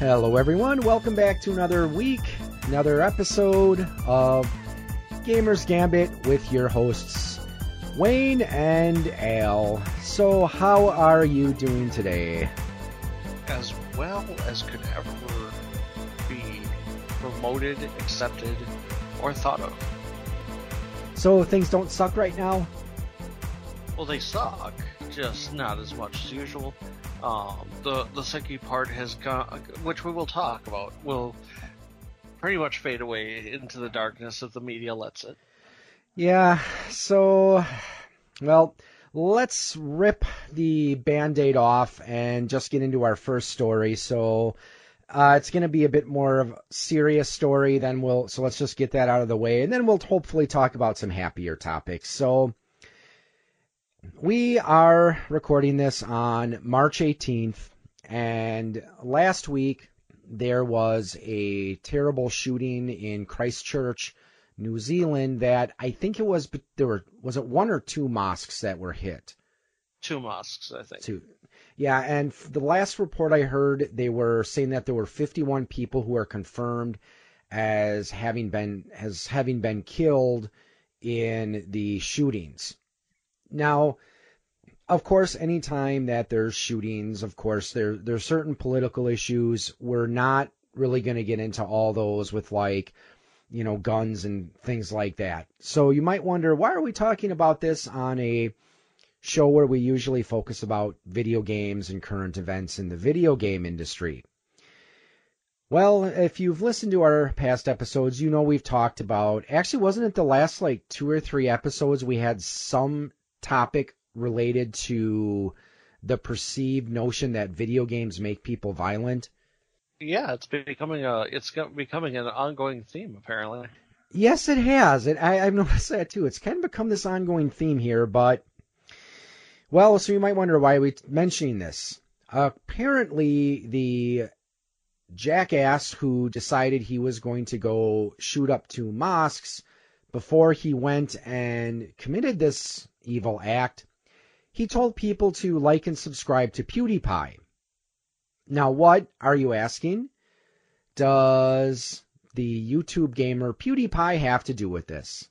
Hello, everyone. Welcome back to another week, another episode of Gamers Gambit with your hosts, Wayne and Al. So, how are you doing today? As well as could ever be promoted, accepted, or thought of. So, things don't suck right now? Well, they suck, just not as much as usual. Um, the the sucky part has gone, which we will talk about, will pretty much fade away into the darkness if the media lets it. Yeah, so, well, let's rip the band aid off and just get into our first story. So, uh, it's going to be a bit more of a serious story. Then we'll, so let's just get that out of the way. And then we'll hopefully talk about some happier topics. So, we are recording this on March 18th, and last week there was a terrible shooting in Christchurch, New Zealand. That I think it was there were was it one or two mosques that were hit. Two mosques, I think. Two. Yeah, and the last report I heard, they were saying that there were 51 people who are confirmed as having been as having been killed in the shootings. Now, of course, anytime that there's shootings, of course, there there's certain political issues. We're not really going to get into all those with like, you know, guns and things like that. So you might wonder, why are we talking about this on a show where we usually focus about video games and current events in the video game industry? Well, if you've listened to our past episodes, you know we've talked about. Actually, wasn't it the last like two or three episodes we had some topic related to the perceived notion that video games make people violent? Yeah, it's becoming a it's becoming an ongoing theme apparently. Yes, it has. I, I've noticed that too. It's kind of become this ongoing theme here, but well, so you might wonder why we're we mentioning this. apparently, the jackass who decided he was going to go shoot up two mosques before he went and committed this evil act, he told people to like and subscribe to PewDiePie. Now, what are you asking? Does the YouTube gamer PewDiePie have to do with this?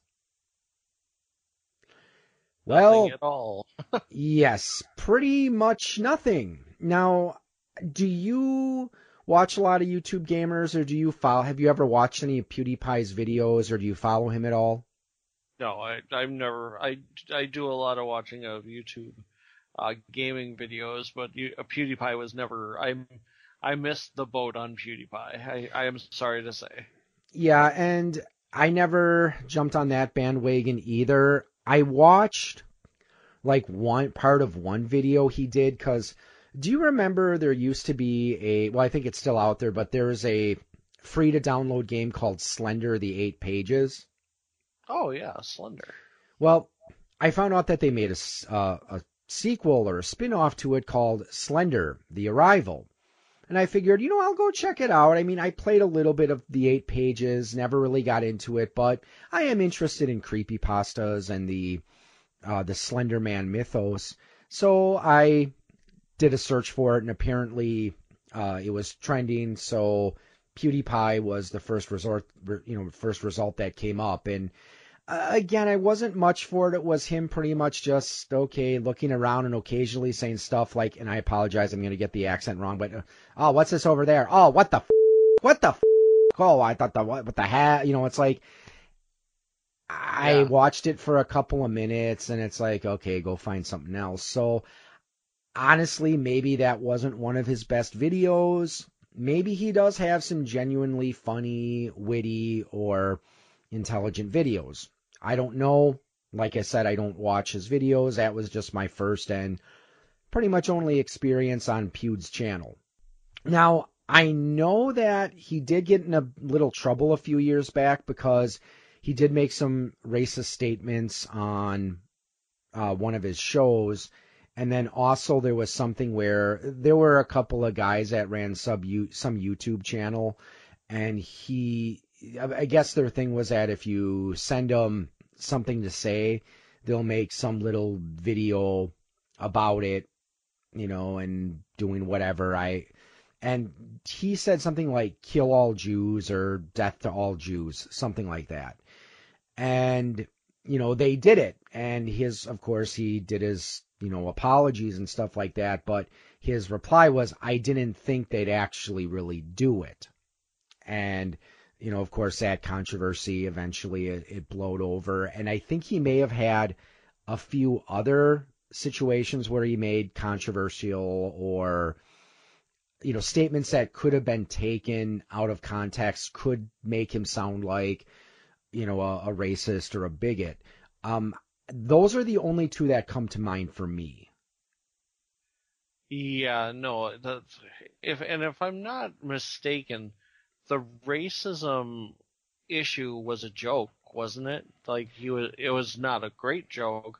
Well, at all. yes, pretty much nothing. Now, do you watch a lot of YouTube gamers, or do you follow? Have you ever watched any of PewDiePie's videos, or do you follow him at all? No, I I've never. I I do a lot of watching of YouTube uh, gaming videos, but you, uh, PewDiePie was never. I I missed the boat on PewDiePie. I I am sorry to say. Yeah, and I never jumped on that bandwagon either. I watched like one part of one video he did because do you remember there used to be a well I think it's still out there but there's a free to download game called Slender the 8 pages. Oh yeah, Slender. Well, I found out that they made a, uh, a sequel or a spin-off to it called Slender: The Arrival. And I figured, you know, I'll go check it out. I mean, I played a little bit of the 8 pages, never really got into it, but I am interested in creepy pastas and the uh, the Slender Man mythos. So I did a search for it, and apparently uh, it was trending. So PewDiePie was the first resort, you know, first result that came up, and uh, again, I wasn't much for it. It was him pretty much just okay, looking around and occasionally saying stuff like, and I apologize, I'm going to get the accent wrong, but uh, oh, what's this over there? Oh, what the, f- what the, f- oh, I thought the what, what the hat, you know, it's like. I yeah. watched it for a couple of minutes and it's like, okay, go find something else. So honestly, maybe that wasn't one of his best videos. Maybe he does have some genuinely funny, witty, or intelligent videos. I don't know. Like I said, I don't watch his videos. That was just my first and pretty much only experience on Pewd's channel. Now, I know that he did get in a little trouble a few years back because he did make some racist statements on uh, one of his shows. And then also there was something where there were a couple of guys that ran sub some YouTube channel, and he I guess their thing was that if you send them something to say, they'll make some little video about it, you know, and doing whatever. I and he said something like "kill all Jews" or "death to all Jews," something like that. And you know they did it, and his, of course, he did his you know apologies and stuff like that. But his reply was, "I didn't think they'd actually really do it," and you know, of course, that controversy eventually it, it blowed over, and I think he may have had a few other situations where he made controversial or you know statements that could have been taken out of context could make him sound like you know a, a racist or a bigot. Um, those are the only two that come to mind for me. Yeah, no, if and if I'm not mistaken, the racism issue was a joke, wasn't it? Like he was, it was not a great joke,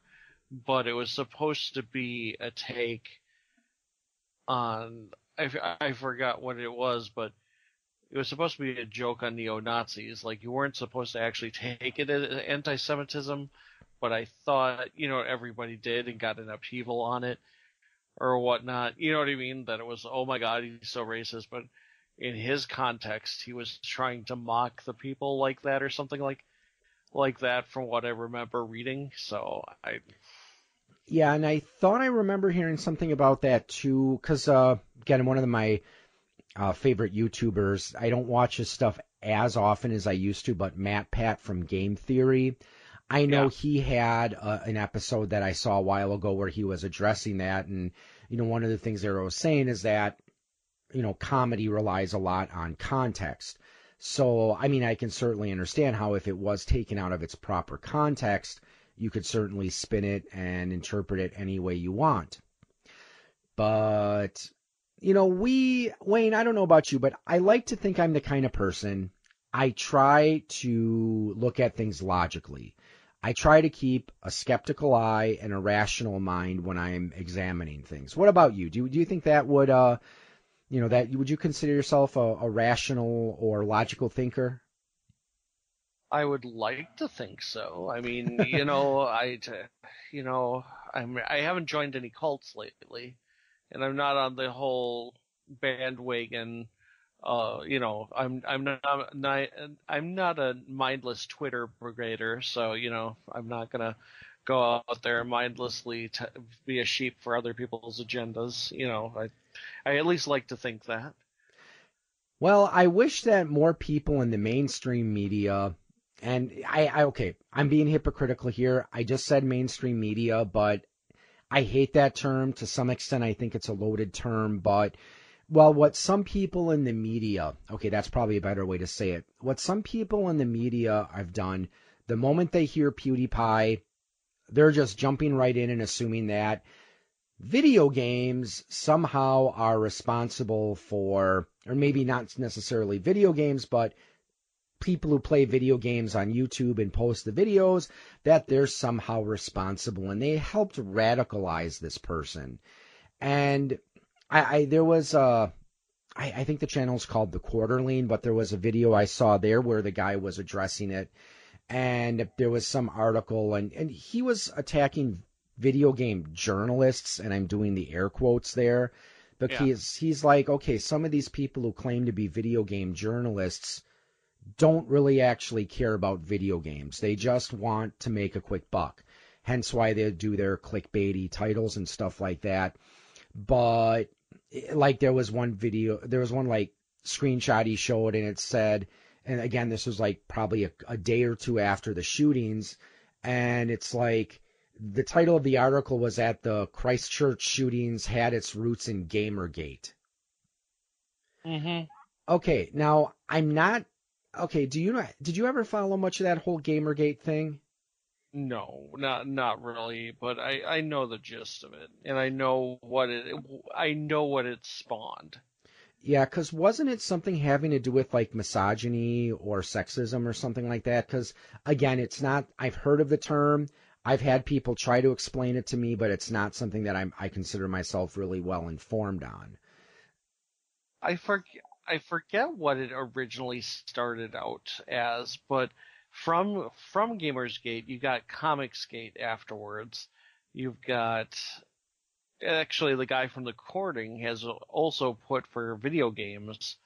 but it was supposed to be a take on I, I forgot what it was, but it was supposed to be a joke on neo Nazis. Like you weren't supposed to actually take it as anti-Semitism, but I thought you know everybody did and got an upheaval on it or whatnot. You know what I mean? That it was oh my god he's so racist, but in his context he was trying to mock the people like that or something like like that from what I remember reading. So I yeah, and I thought I remember hearing something about that too, because uh, again, one of my uh, favorite YouTubers. I don't watch his stuff as often as I used to, but Matt Pat from Game Theory. I know yeah. he had uh, an episode that I saw a while ago where he was addressing that, and you know, one of the things they were saying is that you know, comedy relies a lot on context. So, I mean, I can certainly understand how if it was taken out of its proper context, you could certainly spin it and interpret it any way you want. But, you know, we, Wayne, I don't know about you, but I like to think I'm the kind of person I try to look at things logically. I try to keep a skeptical eye and a rational mind when I'm examining things. What about you? Do, do you think that would, uh, you know, that would you consider yourself a, a rational or logical thinker? I would like to think so. I mean, you know, I, you know, I'm I haven't joined any cults lately, and I'm not on the whole bandwagon. Uh, you know, I'm I'm not, not I'm not a mindless Twitter brigader, so you know, I'm not gonna go out there mindlessly to be a sheep for other people's agendas. You know, I I at least like to think that. Well, I wish that more people in the mainstream media and I, I okay, I'm being hypocritical here. I just said mainstream media, but I hate that term to some extent. I think it's a loaded term, but well, what some people in the media, okay, that's probably a better way to say it. What some people in the media have done, the moment they hear PewDiePie, they're just jumping right in and assuming that video games somehow are responsible for, or maybe not necessarily video games, but people who play video games on YouTube and post the videos that they're somehow responsible and they helped radicalize this person. And I, I there was a, I, I think the channel is called the Quartering, but there was a video I saw there where the guy was addressing it, and there was some article and and he was attacking video game journalists, and I'm doing the air quotes there. Because yeah. he's like, okay, some of these people who claim to be video game journalists don't really actually care about video games. They just want to make a quick buck. Hence why they do their clickbaity titles and stuff like that. But like there was one video, there was one like screenshot he showed and it said, and again, this was like probably a, a day or two after the shootings. And it's like, the title of the article was that the Christchurch shootings had its roots in Gamergate. Mm-hmm. Okay, now I'm not okay, do you know? Did you ever follow much of that whole GamerGate thing? No, not not really, but I I know the gist of it, and I know what it I know what it spawned. Yeah, because wasn't it something having to do with like misogyny or sexism or something like that? Because again, it's not. I've heard of the term. I've had people try to explain it to me, but it's not something that I'm I consider myself really well informed on. I forget. I forget what it originally started out as, but from from Gamersgate you got Comicsgate afterwards. You've got actually the guy from the Quartering has also put for video games.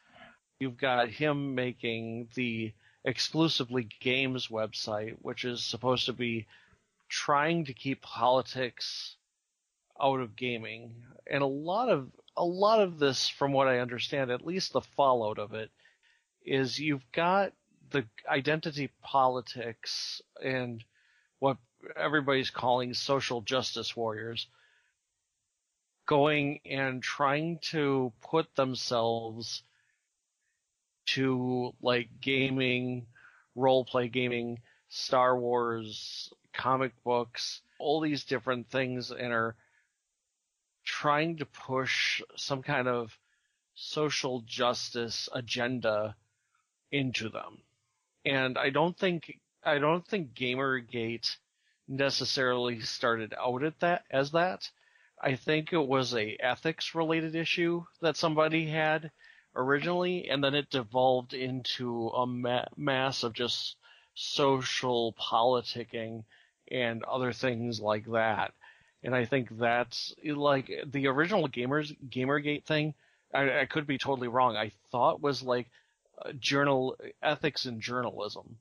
You've got him making the exclusively games website, which is supposed to be trying to keep politics out of gaming. And a lot of a lot of this, from what I understand, at least the fallout of it, is you've got the identity politics and what everybody's calling social justice warriors going and trying to put themselves to like gaming, role play gaming, Star Wars, comic books, all these different things and are trying to push some kind of social justice agenda into them. And I don't think I don't think Gamergate necessarily started out at that as that. I think it was a ethics related issue that somebody had originally, and then it devolved into a ma- mass of just social politicking and other things like that. And I think that's like the original gamers Gamergate thing. I, I could be totally wrong. I thought was like journal ethics and journalism.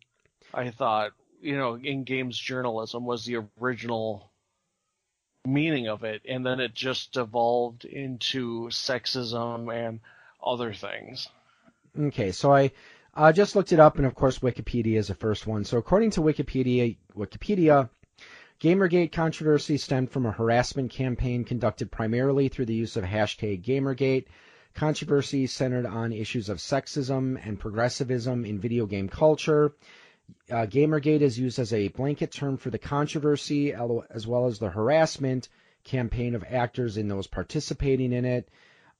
I thought you know in games journalism was the original meaning of it, and then it just evolved into sexism and other things. Okay, so I uh, just looked it up, and of course Wikipedia is the first one. So according to Wikipedia, Wikipedia, Gamergate controversy stemmed from a harassment campaign conducted primarily through the use of hashtag Gamergate. Controversy centered on issues of sexism and progressivism in video game culture. Uh, Gamergate is used as a blanket term for the controversy as well as the harassment campaign of actors and those participating in it.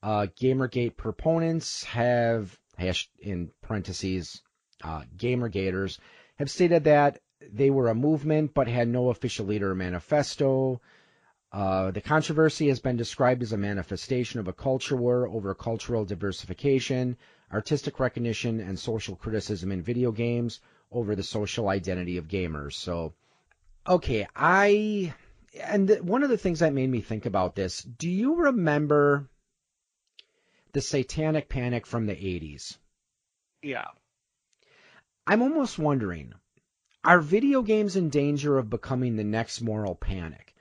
Uh, Gamergate proponents have, hash in parentheses, uh, Gamergaters, have stated that they were a movement but had no official leader or manifesto. Uh, the controversy has been described as a manifestation of a culture war over cultural diversification, artistic recognition, and social criticism in video games over the social identity of gamers. So, okay, I. And one of the things that made me think about this do you remember the satanic panic from the 80s? Yeah. I'm almost wondering are video games in danger of becoming the next moral panic?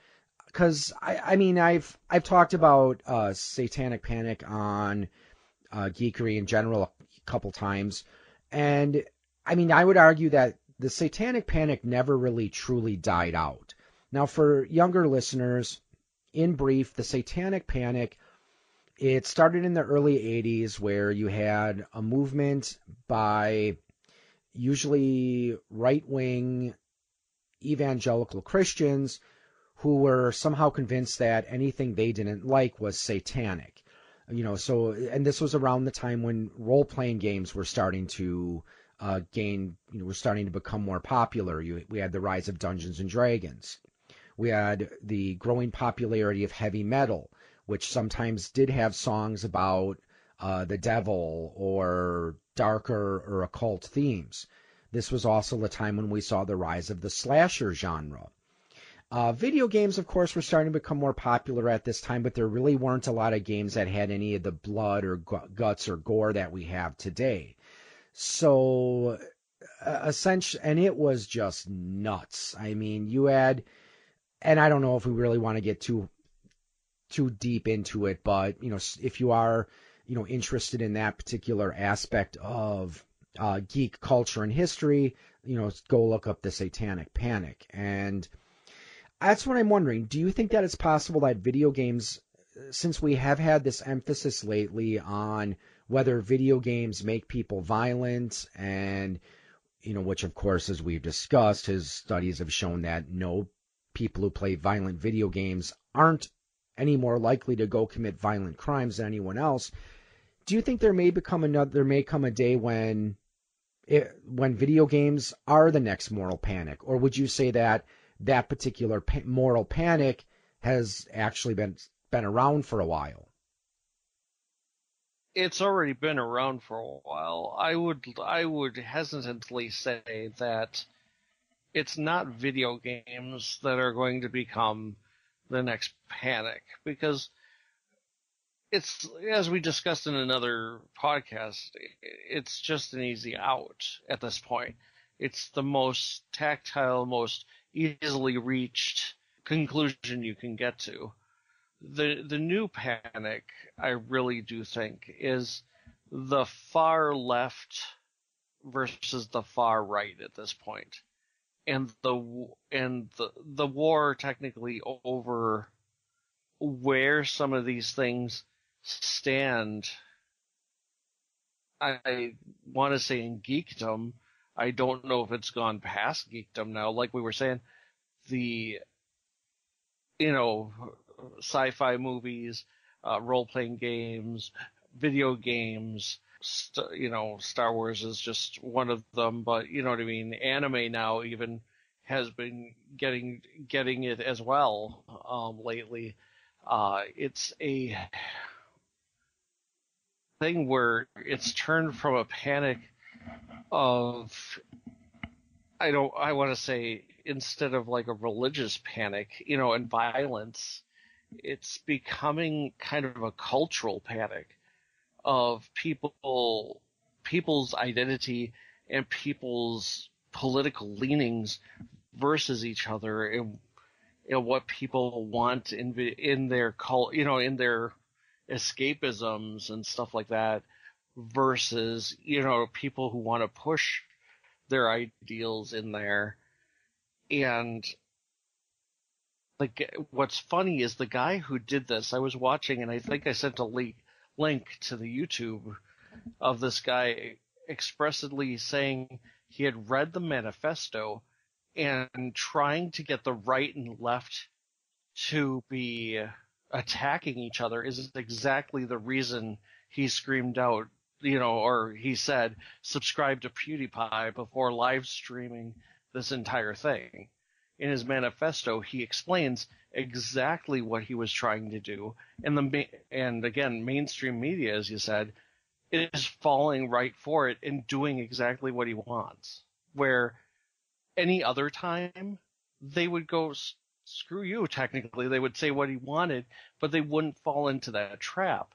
Because I, I mean, I've I've talked about uh, satanic panic on uh, geekery in general a couple times, and I mean, I would argue that the satanic panic never really truly died out. Now, for younger listeners, in brief, the satanic panic it started in the early 80s where you had a movement by usually right-wing evangelical Christians who were somehow convinced that anything they didn't like was satanic. You know, so and this was around the time when role-playing games were starting to uh, gain, you know, were starting to become more popular. You, we had the rise of Dungeons and Dragons. We had the growing popularity of heavy metal, which sometimes did have songs about uh, the devil or darker or occult themes. This was also the time when we saw the rise of the slasher genre. Uh, video games, of course, were starting to become more popular at this time, but there really weren't a lot of games that had any of the blood or guts or gore that we have today. So uh, essentially, and it was just nuts. I mean, you had, and I don't know if we really want to get too too deep into it, but you know, if you are, you know, interested in that particular aspect of uh, geek culture and history, you know, go look up the Satanic Panic. And that's what I'm wondering. Do you think that it's possible that video games, since we have had this emphasis lately on whether video games make people violent and you know which of course as we've discussed his studies have shown that no people who play violent video games aren't any more likely to go commit violent crimes than anyone else do you think there may become another there may come a day when it, when video games are the next moral panic or would you say that that particular pa- moral panic has actually been been around for a while it's already been around for a while. I would I would hesitantly say that it's not video games that are going to become the next panic because it's as we discussed in another podcast it's just an easy out at this point. It's the most tactile most easily reached conclusion you can get to. The the new panic i really do think is the far left versus the far right at this point. And the and the the war technically over where some of these things stand. I, want to say in geekdom. I don't know if it's gone past geekdom now. Like we were saying, the you know sci-fi movies, uh, role-playing games, video games. St- you know, Star Wars is just one of them, but you know what I mean. Anime now even has been getting getting it as well um, lately. Uh, it's a thing where it's turned from a panic of I don't I want to say instead of like a religious panic, you know, and violence, it's becoming kind of a cultural panic of people people's identity and people's political leanings versus each other and, what people want in in their cult, you know, in their escapisms and stuff like that versus, you know, people who want to push their ideals in there. And like what's funny is the guy who did this, I was watching and I think I sent a link link to the YouTube of this guy expressly saying he had read the manifesto and trying to get the right and left to be attacking each other is exactly the reason he screamed out, you know, or he said, subscribe to PewDiePie before live streaming this entire thing. In his manifesto, he explains exactly what he was trying to do. And the, and again, mainstream media, as you said, is falling right for it and doing exactly what he wants. Where any other time, they would go screw you, technically. They would say what he wanted, but they wouldn't fall into that trap.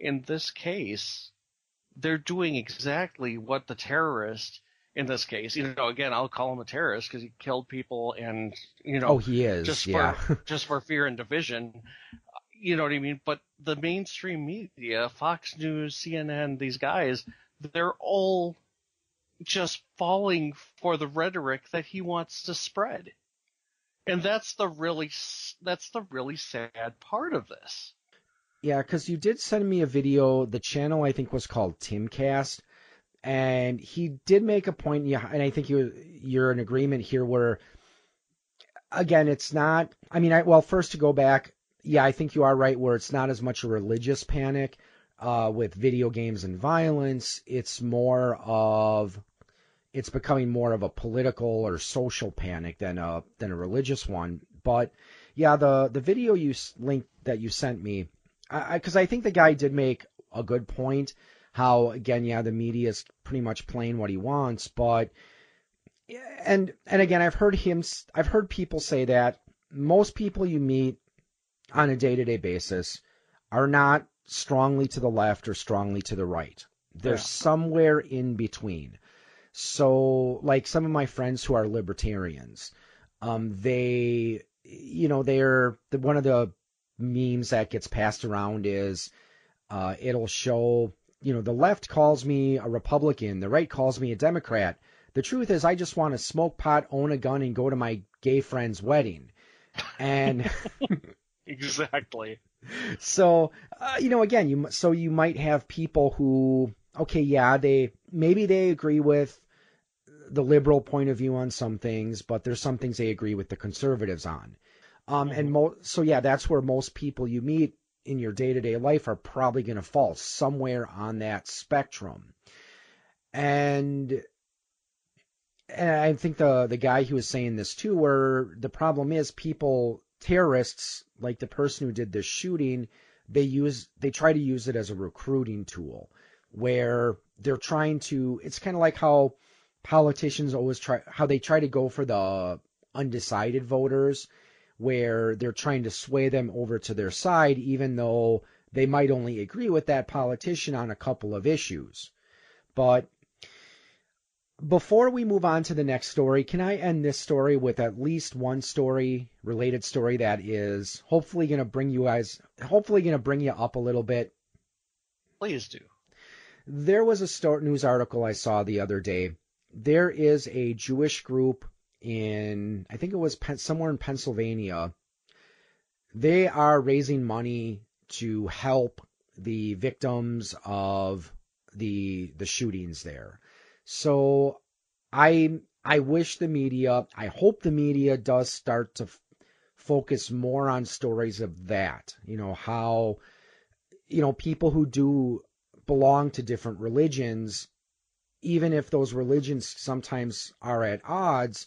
In this case, they're doing exactly what the terrorist, in this case, you know, again, I'll call him a terrorist because he killed people and, you know, oh, he is, just yeah. for, just for fear and division. You know what I mean? But the mainstream media, Fox News, CNN, these guys, they're all just falling for the rhetoric that he wants to spread. And that's the really that's the really sad part of this. Yeah, because you did send me a video. The channel I think was called Timcast, and he did make a point. Yeah, and I think you you're in agreement here. Where again, it's not. I mean, I well, first to go back, yeah, I think you are right. Where it's not as much a religious panic uh, with video games and violence. It's more of it's becoming more of a political or social panic than a than a religious one. But yeah, the the video you link that you sent me, because I, I, I think the guy did make a good point. How again, yeah, the media is pretty much playing what he wants, but and and again, I've heard him, I've heard people say that most people you meet on a day to day basis are not strongly to the left or strongly to the right. They're yeah. somewhere in between. So, like some of my friends who are libertarians, um, they, you know, they're the, one of the memes that gets passed around is uh, it'll show, you know, the left calls me a Republican, the right calls me a Democrat. The truth is, I just want to smoke pot, own a gun, and go to my gay friend's wedding. And exactly. So, uh, you know, again, you so you might have people who, okay, yeah, they maybe they agree with the liberal point of view on some things, but there's some things they agree with the conservatives on. Um, mm-hmm. And mo- so, yeah, that's where most people you meet in your day to day life are probably going to fall somewhere on that spectrum. And and I think the the guy who was saying this too, where the problem is people terrorists like the person who did this shooting, they use they try to use it as a recruiting tool, where they're trying to. It's kind of like how politicians always try how they try to go for the undecided voters where they're trying to sway them over to their side, even though they might only agree with that politician on a couple of issues. But before we move on to the next story, can I end this story with at least one story, related story that is hopefully going to bring you guys, hopefully going to bring you up a little bit? Please do. There was a start news article I saw the other day. There is a Jewish group in, I think it was somewhere in Pennsylvania. They are raising money to help the victims of the the shootings there so I I wish the media, I hope the media does start to f- focus more on stories of that. You know, how you know people who do belong to different religions even if those religions sometimes are at odds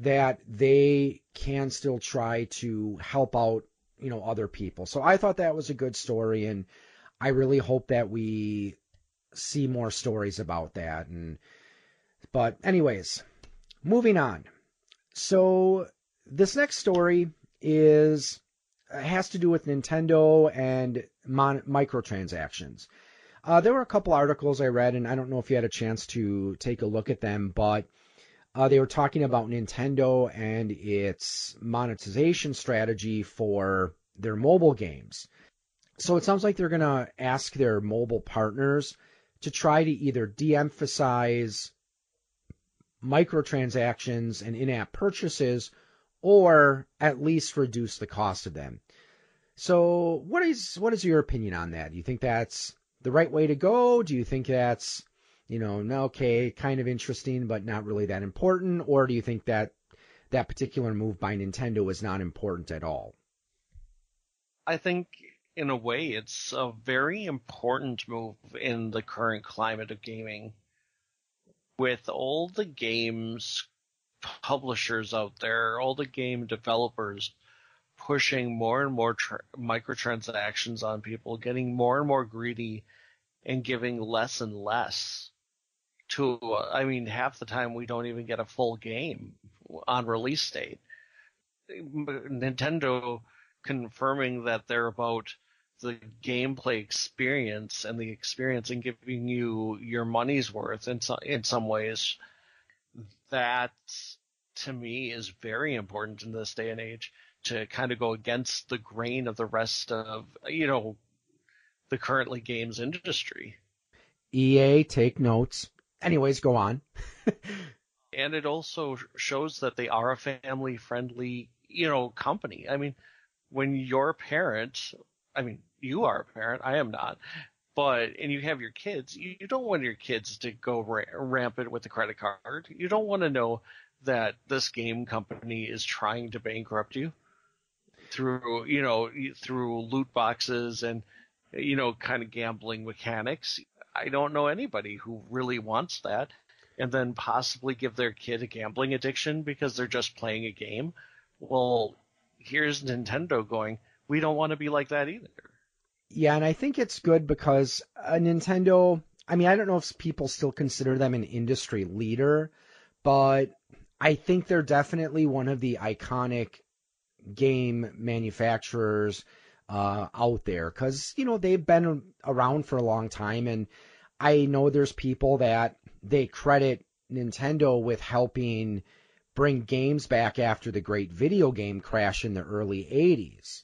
that they can still try to help out you know other people so i thought that was a good story and i really hope that we see more stories about that. And but anyways, moving on. So this next story is has to do with Nintendo and mon- microtransactions. Uh, there were a couple articles I read, and I don't know if you had a chance to take a look at them, but uh, they were talking about Nintendo and its monetization strategy for their mobile games. So it sounds like they're going to ask their mobile partners to try to either de emphasize microtransactions and in app purchases or at least reduce the cost of them. So, what is what is your opinion on that? Do you think that's the right way to go? Do you think that's you know, okay, kind of interesting but not really that important or do you think that that particular move by Nintendo is not important at all? I think in a way, it's a very important move in the current climate of gaming. With all the games publishers out there, all the game developers pushing more and more tra- microtransactions on people, getting more and more greedy, and giving less and less. To, I mean, half the time we don't even get a full game on release date. Nintendo confirming that they're about the gameplay experience and the experience and giving you your money's worth in some in some ways that to me is very important in this day and age to kind of go against the grain of the rest of you know the currently games industry. EA take notes. Anyways, go on. and it also shows that they are a family friendly, you know, company. I mean, when your parent I mean, you are a parent. I am not. But and you have your kids. You, you don't want your kids to go ra- rampant with the credit card. You don't want to know that this game company is trying to bankrupt you through you know through loot boxes and you know kind of gambling mechanics. I don't know anybody who really wants that and then possibly give their kid a gambling addiction because they're just playing a game. Well, here's Nintendo going, we don't want to be like that either. Yeah, and I think it's good because a Nintendo, I mean, I don't know if people still consider them an industry leader, but I think they're definitely one of the iconic game manufacturers uh, out there because, you know, they've been around for a long time. And I know there's people that they credit Nintendo with helping bring games back after the great video game crash in the early 80s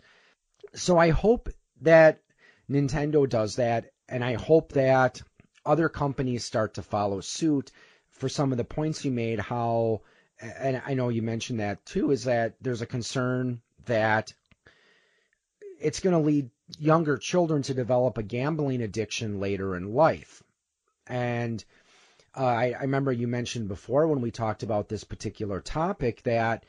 so I hope that Nintendo does that, and I hope that other companies start to follow suit. For some of the points you made, how, and I know you mentioned that too, is that there's a concern that it's going to lead younger children to develop a gambling addiction later in life. And uh, I, I remember you mentioned before when we talked about this particular topic that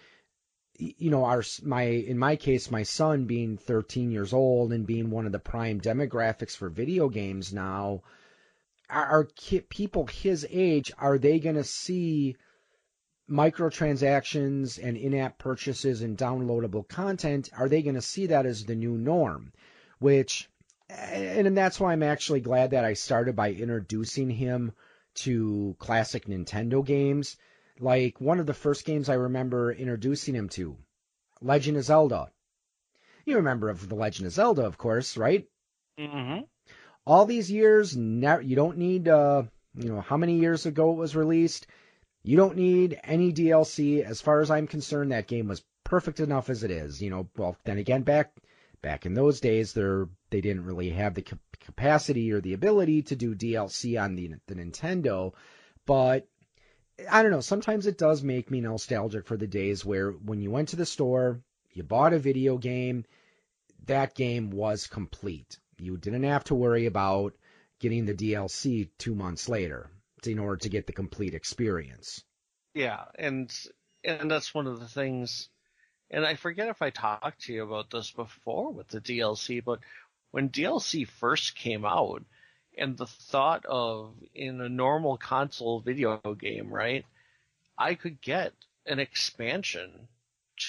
you know, our my in my case, my son being 13 years old and being one of the prime demographics for video games now, are, are people his age are they going to see microtransactions and in-app purchases and downloadable content? Are they going to see that as the new norm? Which, and that's why I'm actually glad that I started by introducing him to classic Nintendo games like one of the first games I remember introducing him to Legend of Zelda. You remember of the Legend of Zelda, of course, right? Mm-hmm. All these years, you don't need, uh, you know, how many years ago it was released. You don't need any DLC. As far as I'm concerned, that game was perfect enough as it is. You know, well, then again, back back in those days, there they didn't really have the capacity or the ability to do DLC on the the Nintendo, but I don't know. Sometimes it does make me nostalgic for the days where when you went to the store, you bought a video game, that game was complete. You didn't have to worry about getting the DLC two months later in order to get the complete experience. Yeah, and and that's one of the things. And I forget if I talked to you about this before with the DLC, but when DLC first came out, and the thought of in a normal console video game, right? I could get an expansion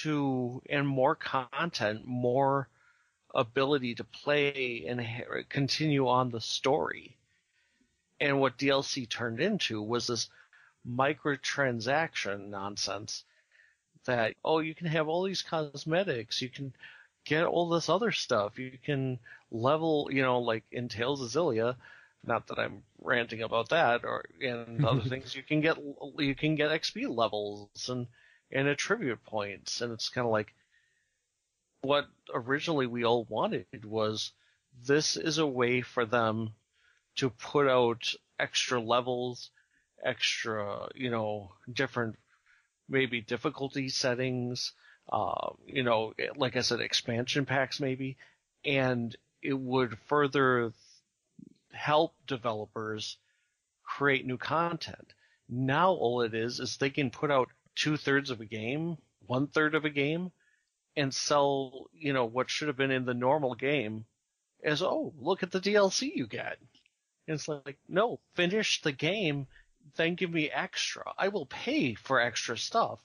to and more content, more ability to play and continue on the story. And what DLC turned into was this microtransaction nonsense that, oh, you can have all these cosmetics, you can get all this other stuff, you can level, you know, like in Tales of Xillia, not that I'm ranting about that or and other things, you can get you can get XP levels and and attribute points, and it's kind of like what originally we all wanted was this is a way for them to put out extra levels, extra, you know, different maybe difficulty settings, uh, you know, like I said, expansion packs maybe, and it would further help developers create new content. Now all it is is they can put out two thirds of a game, one third of a game, and sell, you know, what should have been in the normal game as, oh, look at the DLC you get. It's like, no, finish the game, then give me extra. I will pay for extra stuff.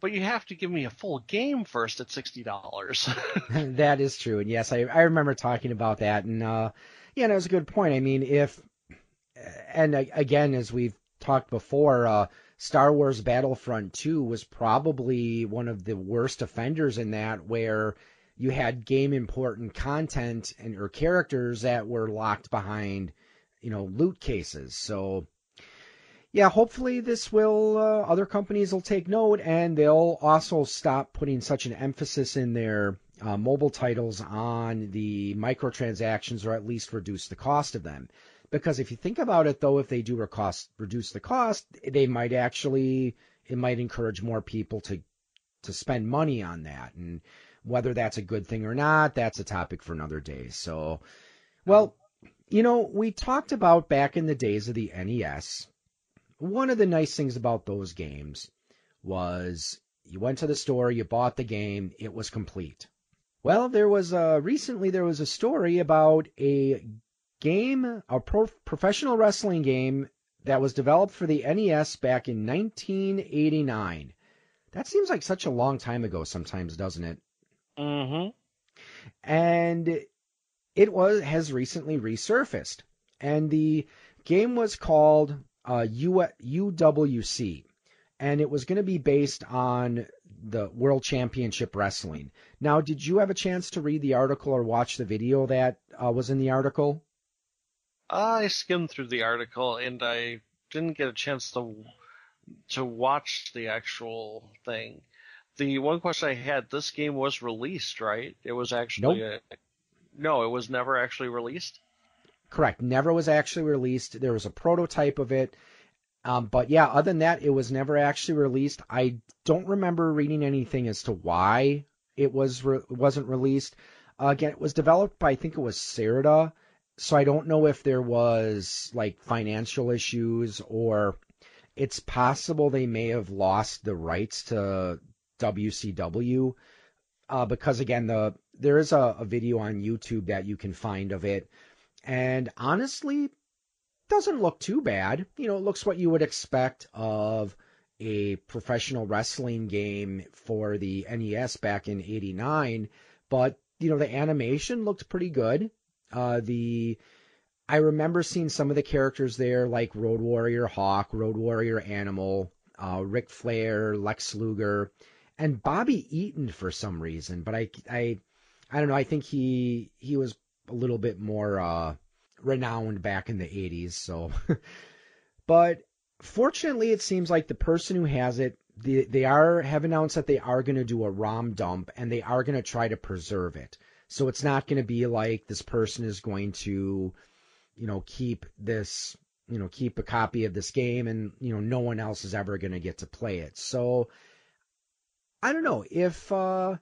But you have to give me a full game first at sixty dollars. that is true, and yes, I I remember talking about that, and uh, yeah, that was a good point. I mean, if and again, as we've talked before, uh, Star Wars Battlefront 2 was probably one of the worst offenders in that, where you had game important content and or characters that were locked behind, you know, loot cases. So, yeah, hopefully this will uh, other companies will take note and they'll also stop putting such an emphasis in their uh, mobile titles on the microtransactions or at least reduce the cost of them. Because if you think about it, though, if they do cost, reduce the cost, they might actually it might encourage more people to to spend money on that, and whether that's a good thing or not, that's a topic for another day. So, oh. well, you know, we talked about back in the days of the NES. One of the nice things about those games was you went to the store, you bought the game, it was complete. Well, there was a, recently there was a story about a game, a pro, professional wrestling game that was developed for the NES back in 1989. That seems like such a long time ago sometimes, doesn't it? Mm-hmm. And it was has recently resurfaced, and the game was called uh, U, UWC, and it was going to be based on the World Championship Wrestling. Now, did you have a chance to read the article or watch the video that uh, was in the article? I skimmed through the article and I didn't get a chance to to watch the actual thing. The one question I had: this game was released, right? It was actually nope. a, no, it was never actually released. Correct. Never was actually released. There was a prototype of it um, but yeah, other than that, it was never actually released. I don't remember reading anything as to why it was re- wasn't released. Uh, again, it was developed by I think it was Sarada, so I don't know if there was like financial issues or it's possible they may have lost the rights to WCW. Uh, because again, the there is a, a video on YouTube that you can find of it, and honestly, doesn't look too bad. You know, it looks what you would expect of a professional wrestling game for the NES back in 89, but you know, the animation looked pretty good. Uh, the I remember seeing some of the characters there, like Road Warrior Hawk, Road Warrior Animal, uh, Ric Flair, Lex Luger, and Bobby Eaton for some reason, but I I I don't know. I think he he was a little bit more uh, renowned back in the 80s. So, but fortunately, it seems like the person who has it, they, they are have announced that they are going to do a ROM dump and they are going to try to preserve it. So it's not going to be like this person is going to, you know, keep this, you know, keep a copy of this game and, you know, no one else is ever going to get to play it. So I don't know if, uh,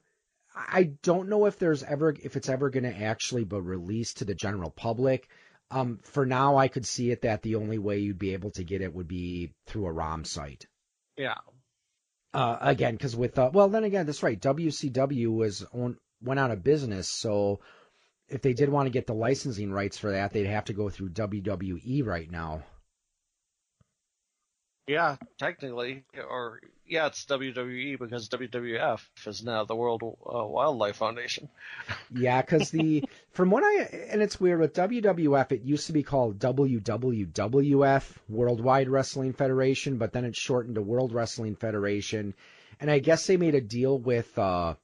I don't know if there's ever if it's ever going to actually be released to the general public. Um, for now, I could see it that the only way you'd be able to get it would be through a ROM site. Yeah. Uh, again, because with uh, well, then again, that's right. WCW was on, went out of business, so if they did want to get the licensing rights for that, they'd have to go through WWE right now. Yeah, technically, or yeah, it's WWE because WWF is now the World uh, Wildlife Foundation. yeah, because the from what I and it's weird with WWF, it used to be called WWWF Worldwide Wrestling Federation, but then it shortened to World Wrestling Federation, and I guess they made a deal with uh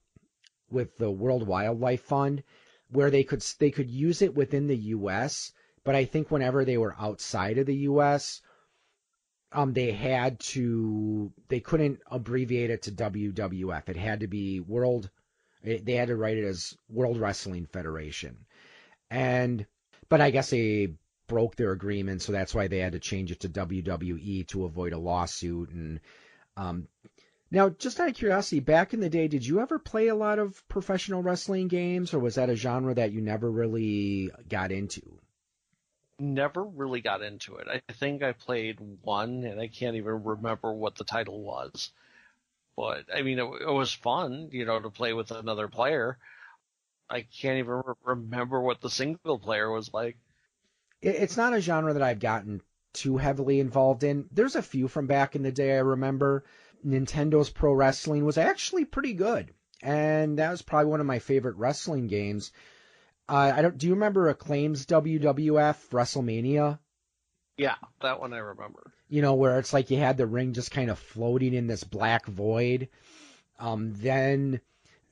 with the World Wildlife Fund where they could they could use it within the U.S., but I think whenever they were outside of the U.S um, they had to, they couldn't abbreviate it to WWF. It had to be World, they had to write it as World Wrestling Federation. And, but I guess they broke their agreement, so that's why they had to change it to WWE to avoid a lawsuit. And, um, now, just out of curiosity, back in the day, did you ever play a lot of professional wrestling games, or was that a genre that you never really got into? Never really got into it. I think I played one, and I can't even remember what the title was. But I mean, it, it was fun, you know, to play with another player. I can't even re- remember what the single player was like. It's not a genre that I've gotten too heavily involved in. There's a few from back in the day I remember. Nintendo's Pro Wrestling was actually pretty good, and that was probably one of my favorite wrestling games. Uh, I don't. Do you remember Acclaim's WWF WrestleMania? Yeah, that one I remember. You know where it's like you had the ring just kind of floating in this black void. Um, then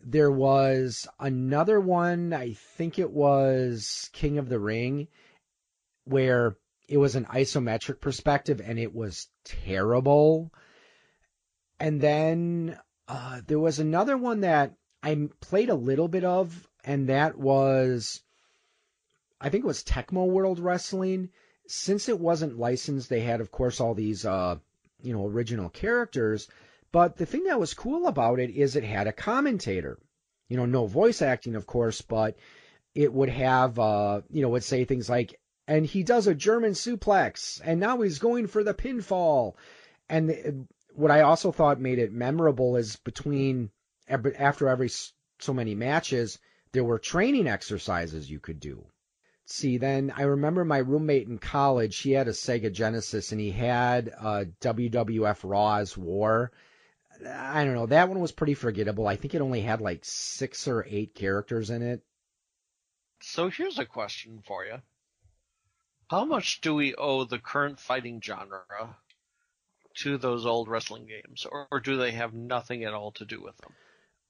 there was another one. I think it was King of the Ring, where it was an isometric perspective and it was terrible. And then uh, there was another one that I played a little bit of and that was, I think it was Tecmo World Wrestling. Since it wasn't licensed, they had, of course, all these, uh, you know, original characters. But the thing that was cool about it is it had a commentator. You know, no voice acting, of course, but it would have, uh, you know, would say things like, and he does a German suplex, and now he's going for the pinfall. And the, what I also thought made it memorable is between after every so many matches, there were training exercises you could do. See, then I remember my roommate in college, he had a Sega Genesis and he had uh, WWF Raw's War. I don't know, that one was pretty forgettable. I think it only had like six or eight characters in it. So here's a question for you. How much do we owe the current fighting genre to those old wrestling games, or, or do they have nothing at all to do with them?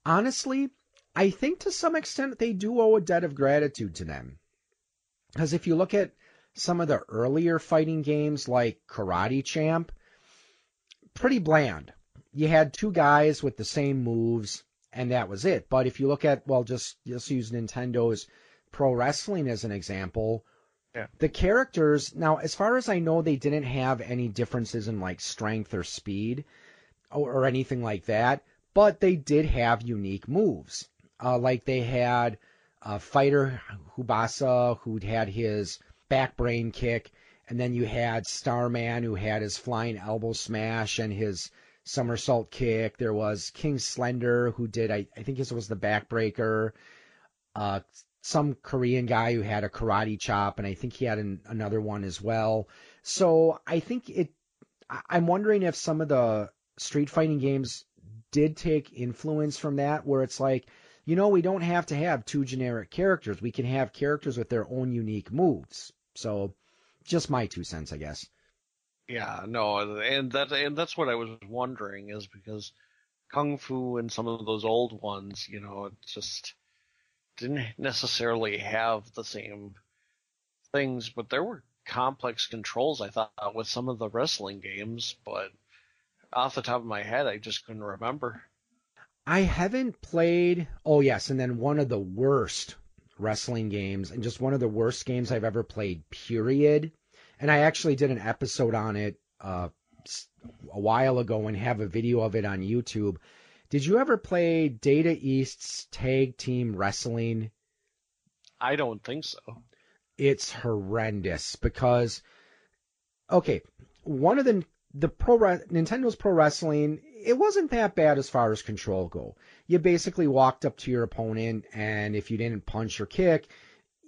Honestly, I think to some extent they do owe a debt of gratitude to them. Because if you look at some of the earlier fighting games like Karate Champ, pretty bland. You had two guys with the same moves, and that was it. But if you look at, well, just just use Nintendo's Pro Wrestling as an example, yeah. the characters, now, as far as I know, they didn't have any differences in like strength or speed or, or anything like that, but they did have unique moves. Uh, like they had a fighter Hayabusa who had his back brain kick, and then you had Starman who had his flying elbow smash and his somersault kick. There was King Slender who did I, I think this was the backbreaker. Uh, some Korean guy who had a karate chop, and I think he had an, another one as well. So I think it. I'm wondering if some of the street fighting games did take influence from that, where it's like you know, we don't have to have two generic characters. We can have characters with their own unique moves. So, just my two cents, I guess. Yeah, no, and that and that's what I was wondering is because kung fu and some of those old ones, you know, it just didn't necessarily have the same things, but there were complex controls I thought with some of the wrestling games, but off the top of my head, I just couldn't remember. I haven't played. Oh yes, and then one of the worst wrestling games, and just one of the worst games I've ever played. Period. And I actually did an episode on it uh, a while ago and have a video of it on YouTube. Did you ever play Data East's Tag Team Wrestling? I don't think so. It's horrendous because, okay, one of the the pro Nintendo's Pro Wrestling it wasn't that bad as far as control go. You basically walked up to your opponent, and if you didn't punch or kick,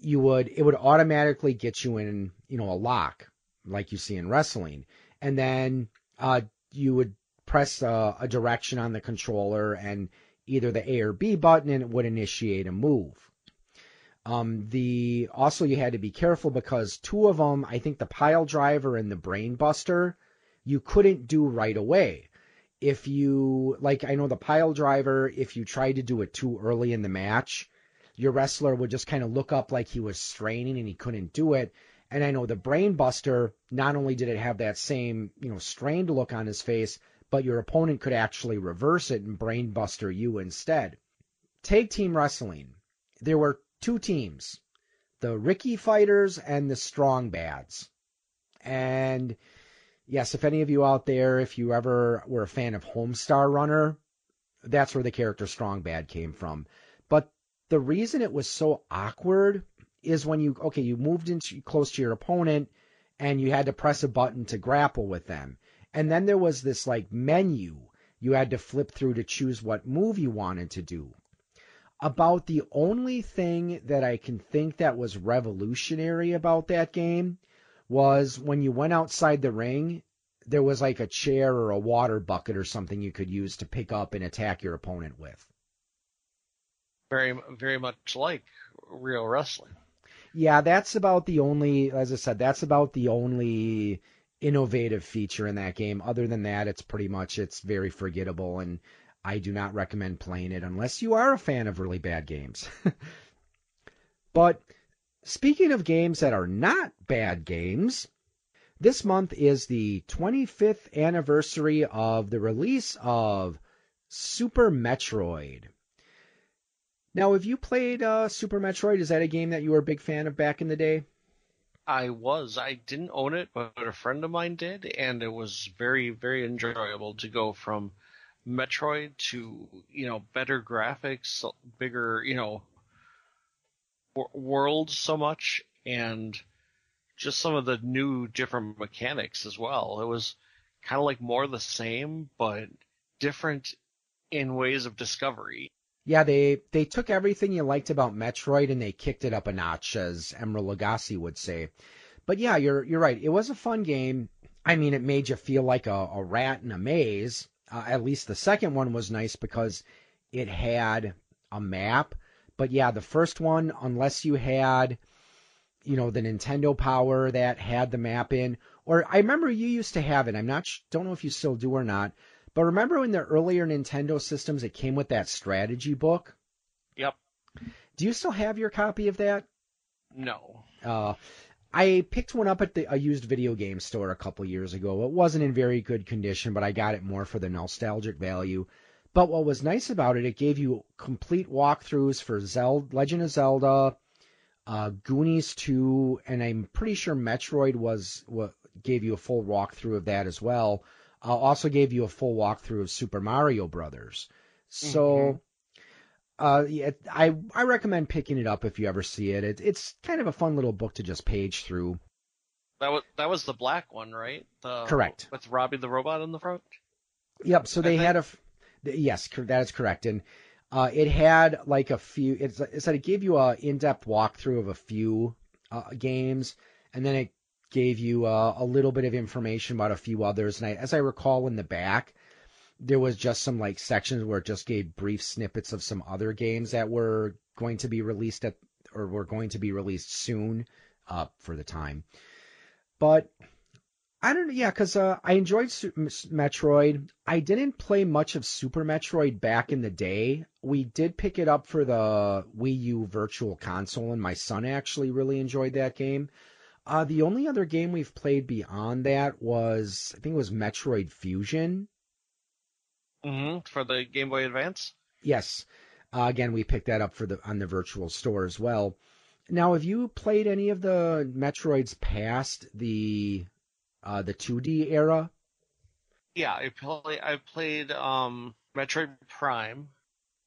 you would it would automatically get you in you know a lock like you see in wrestling, and then uh, you would press a, a direction on the controller and either the A or B button, and it would initiate a move. Um, the also you had to be careful because two of them, I think the pile driver and the brain buster, you couldn't do right away. If you like, I know the pile driver, if you tried to do it too early in the match, your wrestler would just kind of look up like he was straining and he couldn't do it. And I know the brain buster, not only did it have that same, you know, strained look on his face, but your opponent could actually reverse it and brain buster you instead. Tag team wrestling. There were two teams, the Ricky fighters and the strong bads. And yes, if any of you out there, if you ever were a fan of Homestar Runner, that's where the character strong bad came from. But the reason it was so awkward is when you okay, you moved into close to your opponent and you had to press a button to grapple with them. And then there was this like menu you had to flip through to choose what move you wanted to do. About the only thing that I can think that was revolutionary about that game was when you went outside the ring, there was like a chair or a water bucket or something you could use to pick up and attack your opponent with. Very, very much like real wrestling. Yeah, that's about the only, as I said, that's about the only innovative feature in that game. Other than that, it's pretty much it's very forgettable, and I do not recommend playing it unless you are a fan of really bad games. but speaking of games that are not bad games, this month is the 25th anniversary of the release of Super Metroid. Now, have you played uh, Super Metroid? Is that a game that you were a big fan of back in the day? I was. I didn't own it, but a friend of mine did, and it was very, very enjoyable to go from Metroid to you know better graphics, bigger you know world so much, and just some of the new different mechanics as well. It was kind of like more the same, but different in ways of discovery yeah, they they took everything you liked about Metroid and they kicked it up a notch, as Emeril Lagasse would say. But yeah, you're you're right. It was a fun game. I mean, it made you feel like a, a rat in a maze. Uh, at least the second one was nice because it had a map. But yeah, the first one, unless you had, you know, the Nintendo Power that had the map in, or I remember you used to have it. I'm not, don't know if you still do or not. But remember in the earlier Nintendo systems, it came with that strategy book? Yep. Do you still have your copy of that? No. Uh, I picked one up at the, a used video game store a couple years ago. It wasn't in very good condition, but I got it more for the nostalgic value. But what was nice about it, it gave you complete walkthroughs for Zelda, Legend of Zelda, uh, Goonies 2, and I'm pretty sure Metroid was what gave you a full walkthrough of that as well uh, also gave you a full walkthrough of Super Mario Brothers. So, mm-hmm. uh, yeah, I I recommend picking it up if you ever see it. it. It's kind of a fun little book to just page through. That was that was the black one, right? The, correct. With Robbie the robot in the front. Yep. So they had a yes, that is correct, and uh, it had like a few. It's, it said it gave you a in-depth walkthrough of a few uh, games, and then it gave you uh, a little bit of information about a few others. And I, as I recall in the back, there was just some like sections where it just gave brief snippets of some other games that were going to be released at or were going to be released soon uh, for the time. But I don't know, yeah, because uh, I enjoyed Su- M- Metroid. I didn't play much of Super Metroid back in the day. We did pick it up for the Wii U Virtual Console, and my son actually really enjoyed that game. Uh, the only other game we've played beyond that was, I think it was Metroid Fusion. Mm-hmm, For the Game Boy Advance. Yes. Uh, again, we picked that up for the on the virtual store as well. Now, have you played any of the Metroids past the uh, the 2D era? Yeah, I play. I played um, Metroid Prime.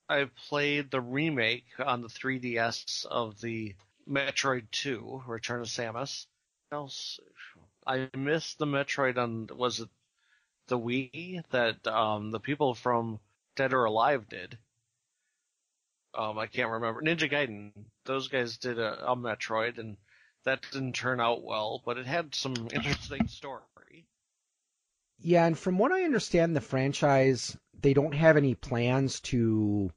I played the remake on the 3DS of the Metroid 2, Return of Samus. Else? I missed the Metroid on was it the Wii that um, the people from Dead or Alive did. Um, I can't remember. Ninja Gaiden. Those guys did a, a Metroid, and that didn't turn out well, but it had some interesting story. Yeah, and from what I understand, the franchise they don't have any plans to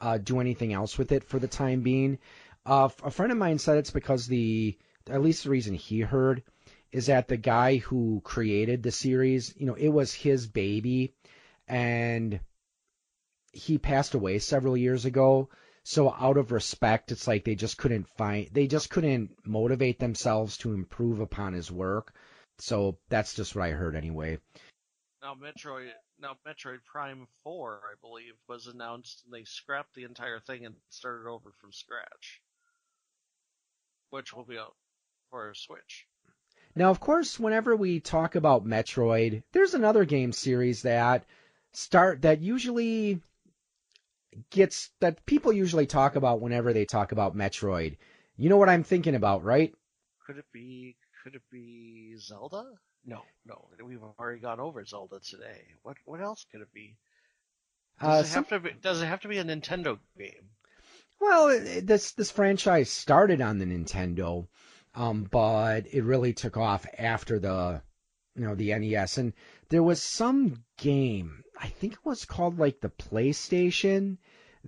uh, do anything else with it for the time being. Uh, a friend of mine said it's because the at least the reason he heard is that the guy who created the series, you know, it was his baby, and he passed away several years ago. So out of respect, it's like they just couldn't find, they just couldn't motivate themselves to improve upon his work. So that's just what I heard anyway. Now Metroid, now Metroid Prime Four, I believe, was announced, and they scrapped the entire thing and started over from scratch, which will be out for a Switch. Now, of course, whenever we talk about Metroid, there's another game series that start that usually gets that people usually talk about whenever they talk about Metroid. You know what I'm thinking about, right? Could it be? Could it be Zelda? No, no, we've already gone over Zelda today. What what else could it be? Does Uh, it some- have to be? Does it have to be a Nintendo game? Well, it- this this franchise started on the Nintendo, um, but it really took off after the, you know, the NES. And there was some game, I think it was called like the PlayStation,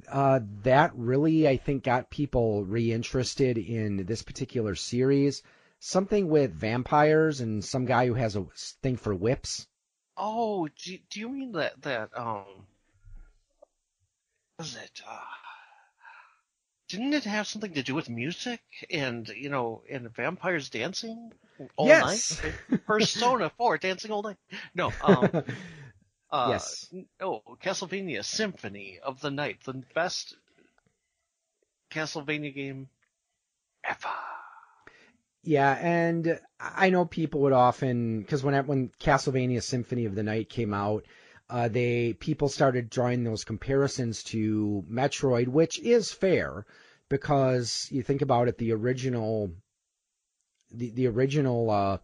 uh, that really I think got people reinterested in this particular series. Something with vampires and some guy who has a thing for whips. Oh, do, do you mean that that um? Was it? Uh, didn't it have something to do with music and you know and vampires dancing all Yes. night? Persona Four, dancing all night. No, um, uh, Yes. Oh, Castlevania Symphony of the Night, the best Castlevania game ever. Yeah, and I know people would often because when when Castlevania Symphony of the Night came out, uh, they people started drawing those comparisons to Metroid, which is fair because you think about it, the original, the the original uh,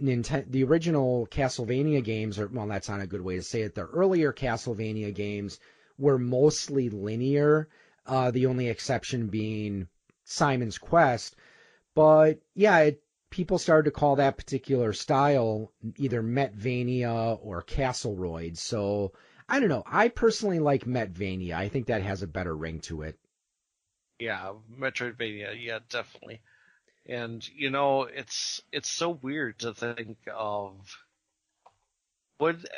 Nintendo, the original Castlevania games, or well, that's not a good way to say it. The earlier Castlevania games were mostly linear, uh, the only exception being Simon's Quest. But yeah, it, people started to call that particular style either Metroidvania or Castleroid. So I don't know. I personally like Metroidvania. I think that has a better ring to it. Yeah, Metroidvania, yeah, definitely. And you know, it's it's so weird to think of would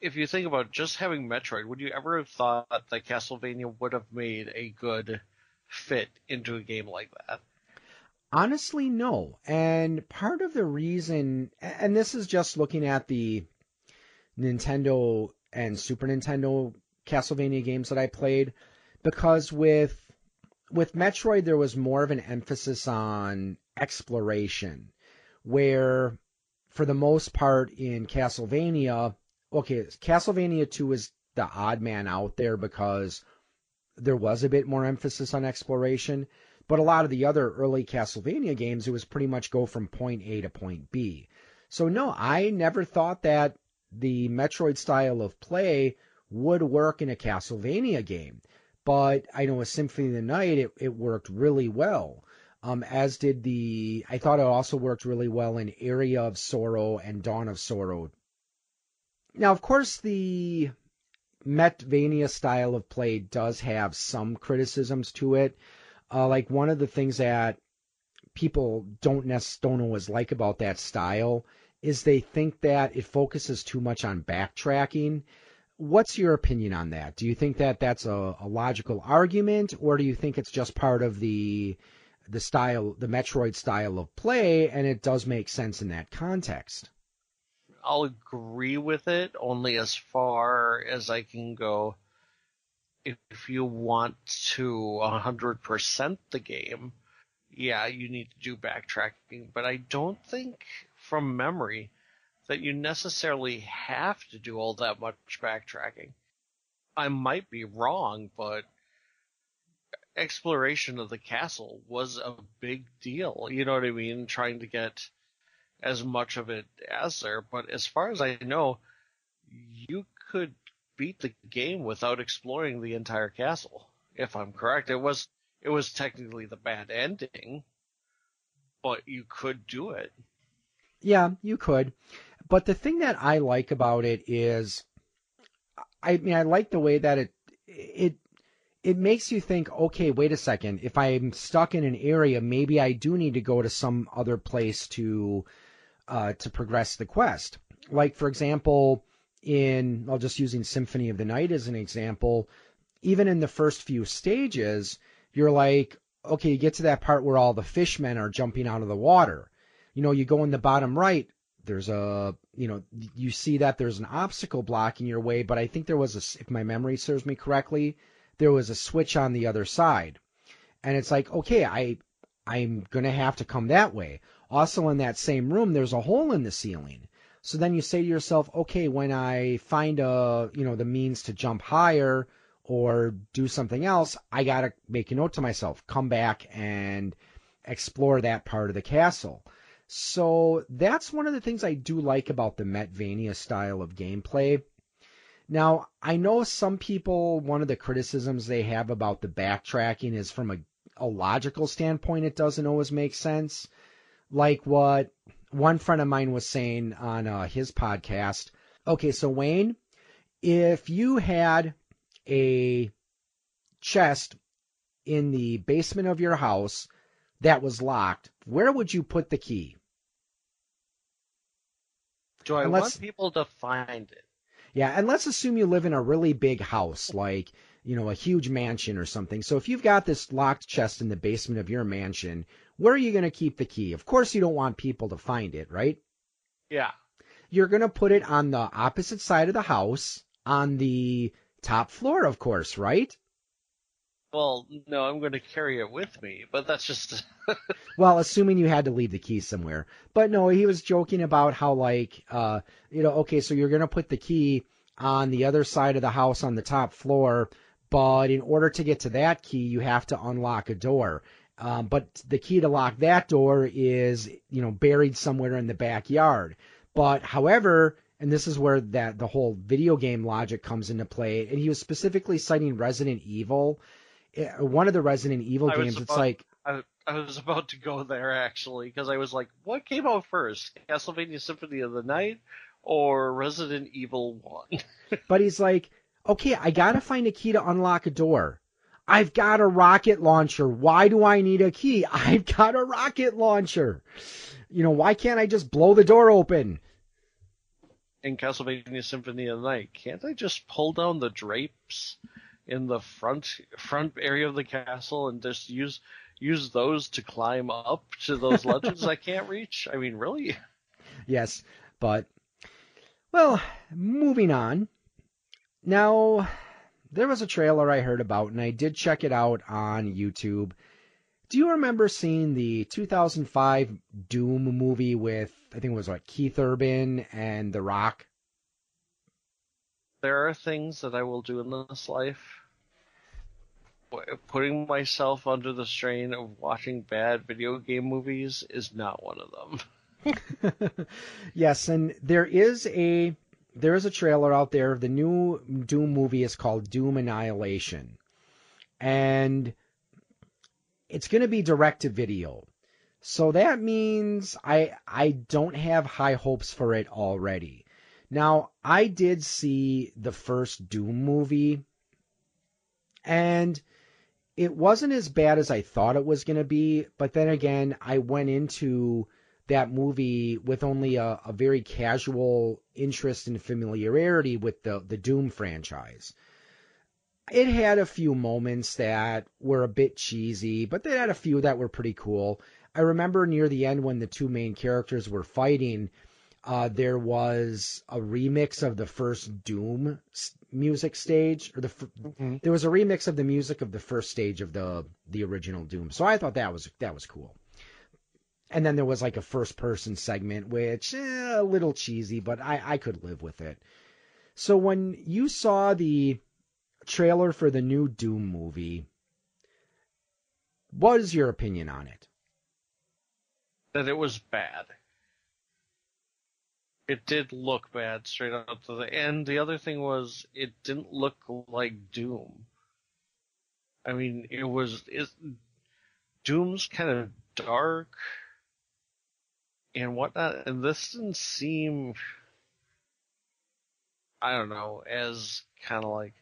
if you think about just having Metroid, would you ever have thought that Castlevania would have made a good fit into a game like that? Honestly, no. And part of the reason, and this is just looking at the Nintendo and Super Nintendo Castlevania games that I played, because with with Metroid there was more of an emphasis on exploration, where for the most part in Castlevania, okay, Castlevania 2 is the odd man out there because there was a bit more emphasis on exploration. But a lot of the other early Castlevania games, it was pretty much go from point A to point B. So no, I never thought that the Metroid style of play would work in a Castlevania game. But I know with Symphony of the Night, it, it worked really well. Um, as did the, I thought it also worked really well in Aria of Sorrow and Dawn of Sorrow. Now, of course, the Metroidvania style of play does have some criticisms to it. Uh, like one of the things that people don't necessarily don't always like about that style is they think that it focuses too much on backtracking. What's your opinion on that? Do you think that that's a, a logical argument, or do you think it's just part of the the style, the Metroid style of play, and it does make sense in that context? I'll agree with it only as far as I can go. If you want to 100% the game, yeah, you need to do backtracking, but I don't think from memory that you necessarily have to do all that much backtracking. I might be wrong, but exploration of the castle was a big deal. You know what I mean? Trying to get as much of it as there. But as far as I know, you could beat the game without exploring the entire castle. If I'm correct, it was it was technically the bad ending, but you could do it. Yeah, you could. But the thing that I like about it is, I mean, I like the way that it it it makes you think, okay, wait a second. If I'm stuck in an area, maybe I do need to go to some other place to uh, to progress the quest. Like for example, in I'll just using Symphony of the Night as an example. Even in the first few stages, you're like, okay, you get to that part where all the fishmen are jumping out of the water. You know, you go in the bottom right, there's a, you know, you see that there's an obstacle blocking your way, but I think there was a, if my memory serves me correctly, there was a switch on the other side. And it's like, okay, I, I'm going to have to come that way. Also in that same room, there's a hole in the ceiling. So then you say to yourself, okay, when I find a, you know, the means to jump higher, or do something else, I got to make a note to myself, come back and explore that part of the castle. So that's one of the things I do like about the Metroidvania style of gameplay. Now, I know some people, one of the criticisms they have about the backtracking is from a, a logical standpoint, it doesn't always make sense. Like what one friend of mine was saying on uh, his podcast. Okay, so Wayne, if you had a chest in the basement of your house that was locked, where would you put the key? Do I want people to find it? Yeah, and let's assume you live in a really big house, like, you know, a huge mansion or something. So if you've got this locked chest in the basement of your mansion, where are you going to keep the key? Of course, you don't want people to find it, right? Yeah. You're going to put it on the opposite side of the house, on the top floor, of course, right? Well, no, I'm going to carry it with me, but that's just. well, assuming you had to leave the key somewhere. But no, he was joking about how, like, uh, you know, okay, so you're going to put the key on the other side of the house on the top floor, but in order to get to that key, you have to unlock a door. Um, but the key to lock that door is, you know, buried somewhere in the backyard. But however, and this is where that the whole video game logic comes into play. And he was specifically citing Resident Evil, Eh, one of the Resident Evil I games. About, it's like I, I, was about to go there actually because I was like, what came out first, Castlevania Symphony of the Night or Resident Evil One? but he's like, okay, I gotta find a key to unlock a door. I've got a rocket launcher. Why do I need a key? I've got a rocket launcher. You know, why can't I just blow the door open? in Castlevania Symphony of the Night, can't I just pull down the drapes in the front front area of the castle and just use use those to climb up to those ledges I can't reach? I mean, really? Yes, but well, moving on. Now, there was a trailer I heard about, and I did check it out on YouTube. Do you remember seeing the 2005 Doom movie with I think it was like Keith Urban and The Rock? There are things that I will do in this life. Putting myself under the strain of watching bad video game movies is not one of them. yes, and there is a there is a trailer out there. The new Doom movie is called Doom Annihilation. And it's going to be direct to video. So that means I I don't have high hopes for it already. Now, I did see the first Doom movie and it wasn't as bad as I thought it was going to be, but then again, I went into that movie with only a, a very casual interest and familiarity with the the Doom franchise. It had a few moments that were a bit cheesy, but they had a few that were pretty cool. I remember near the end when the two main characters were fighting, uh, there was a remix of the first Doom music stage, or the mm-hmm. there was a remix of the music of the first stage of the the original Doom. So I thought that was that was cool. And then there was like a first person segment, which eh, a little cheesy, but I I could live with it. So when you saw the trailer for the new Doom movie, what is your opinion on it? That it was bad it did look bad straight up to the end. The other thing was it didn't look like Doom. I mean, it was it, Doom's kind of dark and whatnot, and this didn't seem, I don't know, as kind of like,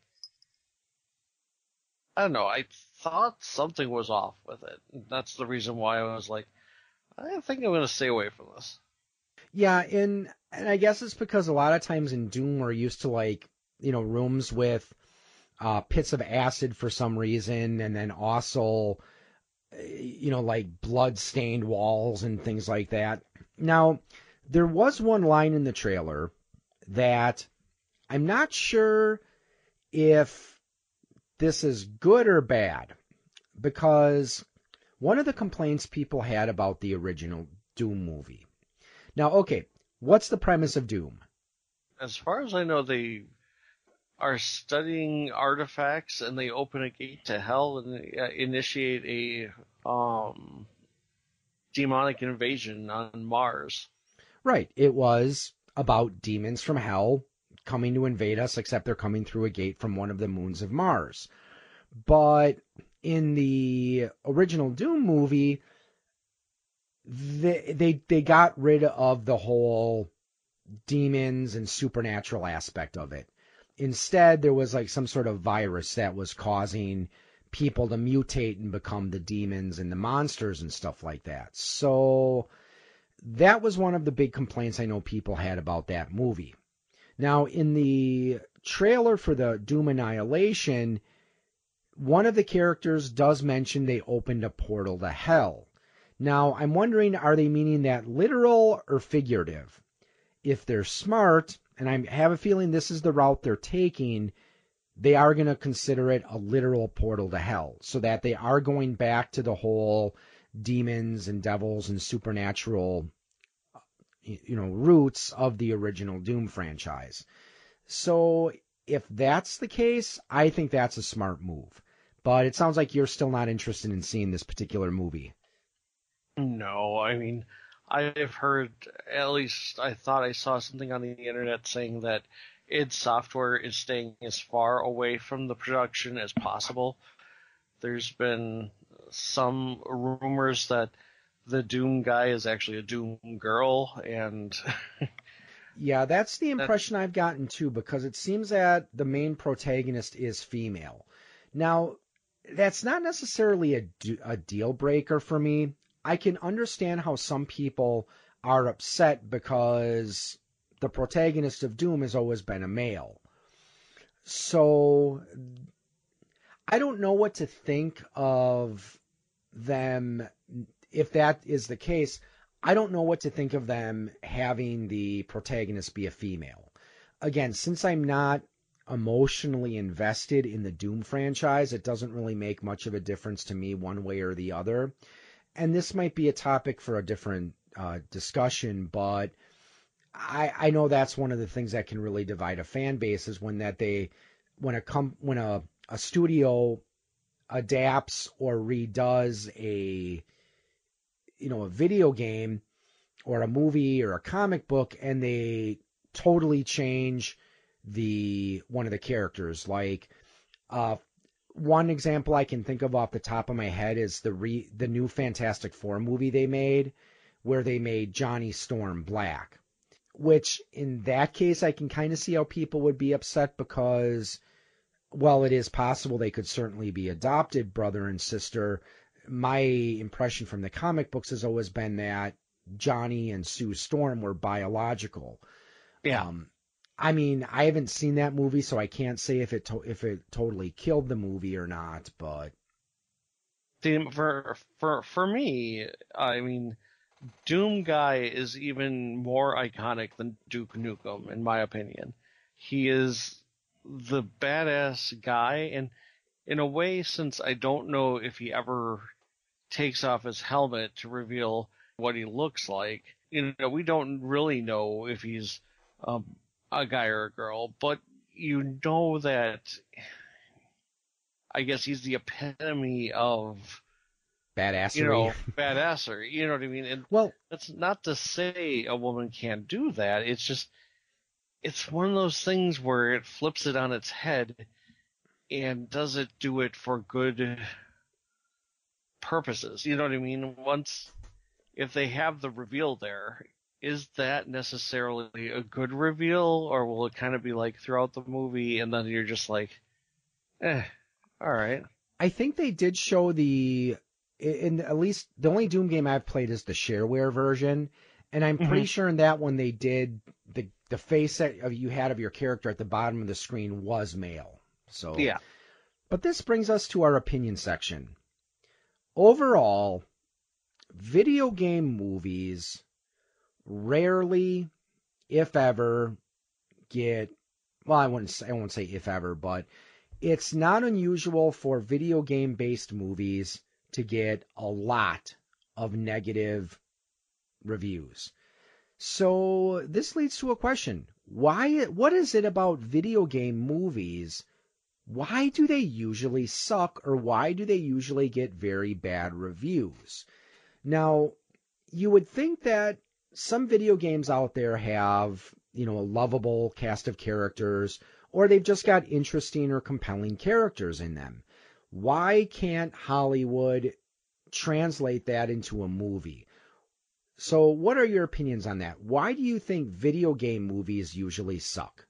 I don't know. I thought something was off with it. That's the reason why I was like, I think I'm going to stay away from this. Yeah, and and I guess it's because a lot of times in Doom we're used to like you know rooms with uh, pits of acid for some reason, and then also you know like blood stained walls and things like that. Now there was one line in the trailer that I'm not sure if this is good or bad because one of the complaints people had about the original Doom movie now, okay, what's the premise of Doom? As far as I know, they are studying artifacts and they open a gate to hell and uh, initiate a um, demonic invasion on Mars. Right. It was about demons from hell coming to invade us, except they're coming through a gate from one of the moons of Mars. But in the original Doom movie, they they they got rid of the whole demons and supernatural aspect of it. Instead, there was like some sort of virus that was causing people to mutate and become the demons and the monsters and stuff like that. So that was one of the big complaints I know people had about that movie. Now, in the trailer for the Doom Annihilation, one of the characters does mention they opened a portal to hell. Now, I'm wondering are they meaning that literal or figurative? If they're smart, and I have a feeling this is the route they're taking, they are going to consider it a literal portal to hell, so that they are going back to the whole demons and devils and supernatural you know roots of the original Doom franchise. So if that's the case, I think that's a smart move. But it sounds like you're still not interested in seeing this particular movie. No, I mean, I've heard, at least I thought I saw something on the internet saying that id Software is staying as far away from the production as possible. There's been some rumors that the Doom guy is actually a Doom girl, and. yeah, that's the impression I've gotten too, because it seems that the main protagonist is female. Now, that's not necessarily a, a deal breaker for me. I can understand how some people are upset because the protagonist of Doom has always been a male. So I don't know what to think of them if that is the case. I don't know what to think of them having the protagonist be a female. Again, since I'm not emotionally invested in the Doom franchise, it doesn't really make much of a difference to me one way or the other and this might be a topic for a different uh, discussion, but I, I know that's one of the things that can really divide a fan base is when that they when a com- when a, a studio adapts or redoes a you know a video game or a movie or a comic book and they totally change the one of the characters. Like uh, one example I can think of off the top of my head is the re, the new Fantastic Four movie they made, where they made Johnny Storm black. Which in that case I can kind of see how people would be upset because, while it is possible they could certainly be adopted brother and sister, my impression from the comic books has always been that Johnny and Sue Storm were biological. Yeah. Um, I mean, I haven't seen that movie, so I can't say if it to- if it totally killed the movie or not. But See, for for for me, I mean, Doom Guy is even more iconic than Duke Nukem, in my opinion. He is the badass guy, and in a way, since I don't know if he ever takes off his helmet to reveal what he looks like, you know, we don't really know if he's um, a guy or a girl, but you know that. I guess he's the epitome of badassery. you know, badasser. You know what I mean? And well, that's not to say a woman can't do that. It's just, it's one of those things where it flips it on its head and does it do it for good purposes? You know what I mean? Once, if they have the reveal there, is that necessarily a good reveal or will it kind of be like throughout the movie and then you're just like, eh, alright. I think they did show the in at least the only Doom game I've played is the shareware version, and I'm pretty Mhm. sure in that one they did the the face that you had of your character at the bottom of the screen was male. So Yeah. But this brings us to our opinion section. Overall, video game movies rarely, if ever, get well. I wouldn't. Say, I won't say if ever, but it's not unusual for video game based movies to get a lot of negative reviews. So this leads to a question. Why what is it about video game movies? Why do they usually suck or why do they usually get very bad reviews? Now, you would think that some video games out there have, you know, a lovable cast of characters or they've just got interesting or compelling characters in them. Why can't Hollywood translate that into a movie? So, what are your opinions on that? Why do you think video game movies usually suck?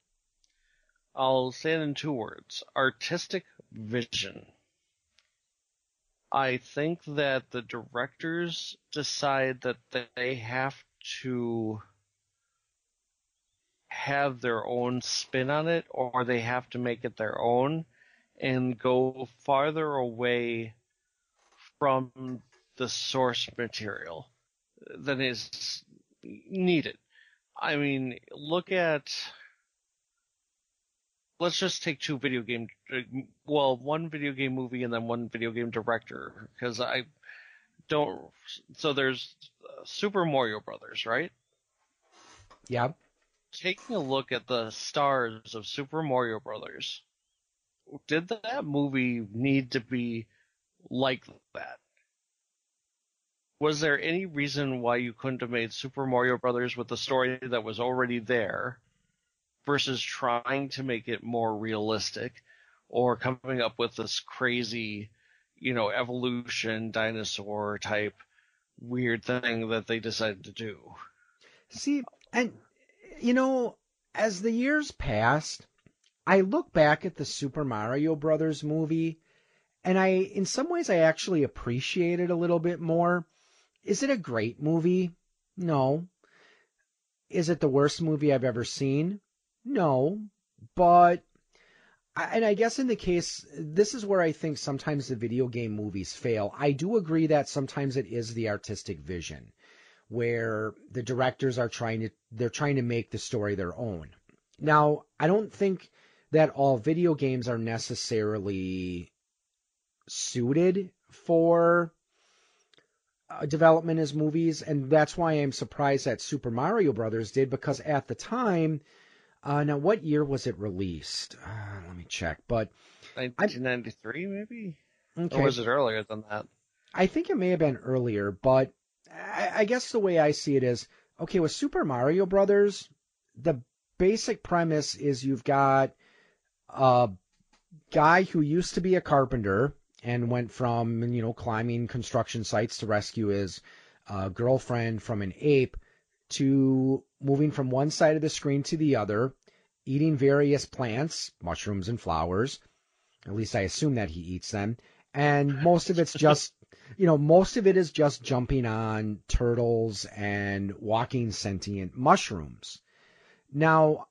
I'll say it in two words artistic vision. I think that the directors decide that they have to have their own spin on it or they have to make it their own and go farther away from the source material than is needed. I mean, look at let's just take two video game well one video game movie and then one video game director because i don't so there's super mario brothers right? Yeah. taking a look at the stars of super mario brothers. Did that movie need to be like that? Was there any reason why you couldn't have made super mario brothers with the story that was already there versus trying to make it more realistic or coming up with this crazy, you know, evolution dinosaur type weird thing that they decided to do. See, and you know, as the years passed, I look back at the Super Mario Brothers movie and I in some ways I actually appreciate it a little bit more. Is it a great movie? No. Is it the worst movie I've ever seen? No, but and I guess in the case, this is where I think sometimes the video game movies fail. I do agree that sometimes it is the artistic vision, where the directors are trying to they're trying to make the story their own. Now, I don't think that all video games are necessarily suited for uh, development as movies, and that's why I'm surprised that Super Mario Brothers did because at the time uh, now, what year was it released? Uh, let me check. But 1993, maybe, okay, or was it earlier than that? I think it may have been earlier. But I, I guess the way I see it is, okay, with Super Mario Brothers, the basic premise is you've got a guy who used to be a carpenter and went from you know climbing construction sites to rescue his uh, girlfriend from an ape to moving from one side of the screen to the other, eating various plants, mushrooms and flowers. At least I assume that he eats them. And most of it's just you know, most of it is just jumping on turtles and walking sentient mushrooms. Now,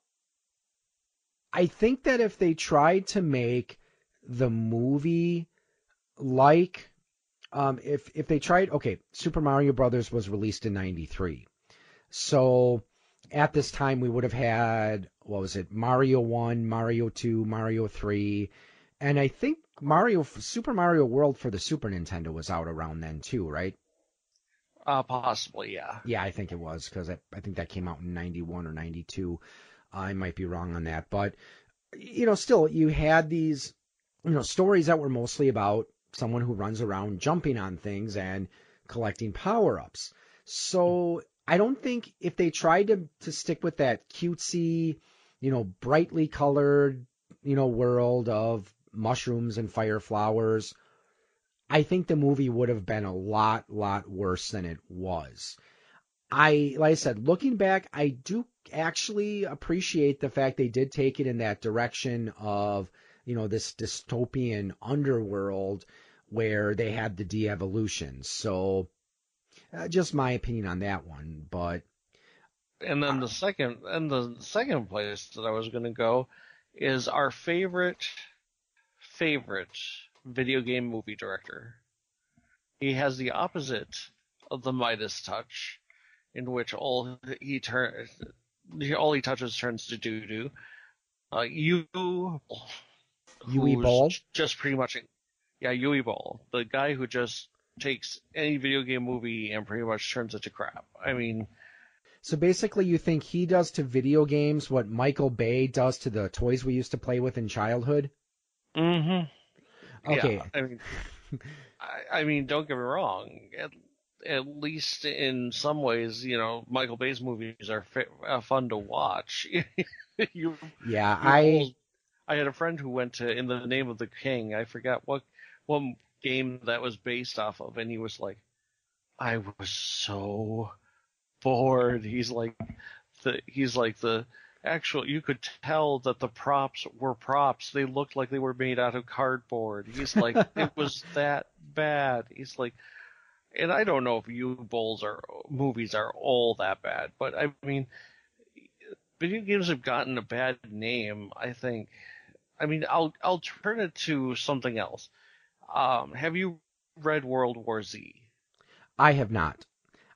I think that if they tried to make the movie like um, if if they tried okay, Super Mario Brothers was released in 93. So at this time we would have had what was it? Mario 1, Mario 2, Mario 3, and I think Mario Super Mario World for the Super Nintendo was out around then too, right? Uh, possibly, yeah. Yeah, I think it was because I, I think that came out in 91 or 92. I might be wrong on that, but you know, still you had these you know stories that were mostly about someone who runs around jumping on things and collecting power ups. So I don't think if they tried to to stick with that cutesy, you know, brightly colored, you know, world of mushrooms and fire flowers, I think the movie would have been a lot, lot worse than it was. I, like I said, looking back, I do actually appreciate the fact they did take it in that direction of, you know, this dystopian underworld where they had the de-evolution. So, uh, just my opinion on that one, but. And then the second, and the second place that I was going to go is our favorite, favorite video game movie director. He has the opposite of the Midas touch, in which all he turns, all he touches turns to doo doo. Uh, you, Uwe Boll, just pretty much, yeah, Uwe Boll, the guy who just takes any video game movie and pretty much turns it to crap. I mean, so basically, you think he does to video games what Michael Bay does to the toys we used to play with in childhood? Mm-hmm. Okay. Yeah, I mean, I, I mean, don't get me wrong. At, at least in some ways, you know, Michael Bay's movies are fa- uh, fun to watch. you, yeah, you I. I had a friend who went to In the Name of the King. I forgot what what game that was based off of, and he was like, "I was so bored." He's like, the he's like the actual. You could tell that the props were props. They looked like they were made out of cardboard. He's like, it was that bad. He's like, and I don't know if Uwe Boll's or movies are all that bad, but I mean, video games have gotten a bad name. I think. I mean, I'll I'll turn it to something else. Um, have you read World War Z? I have not.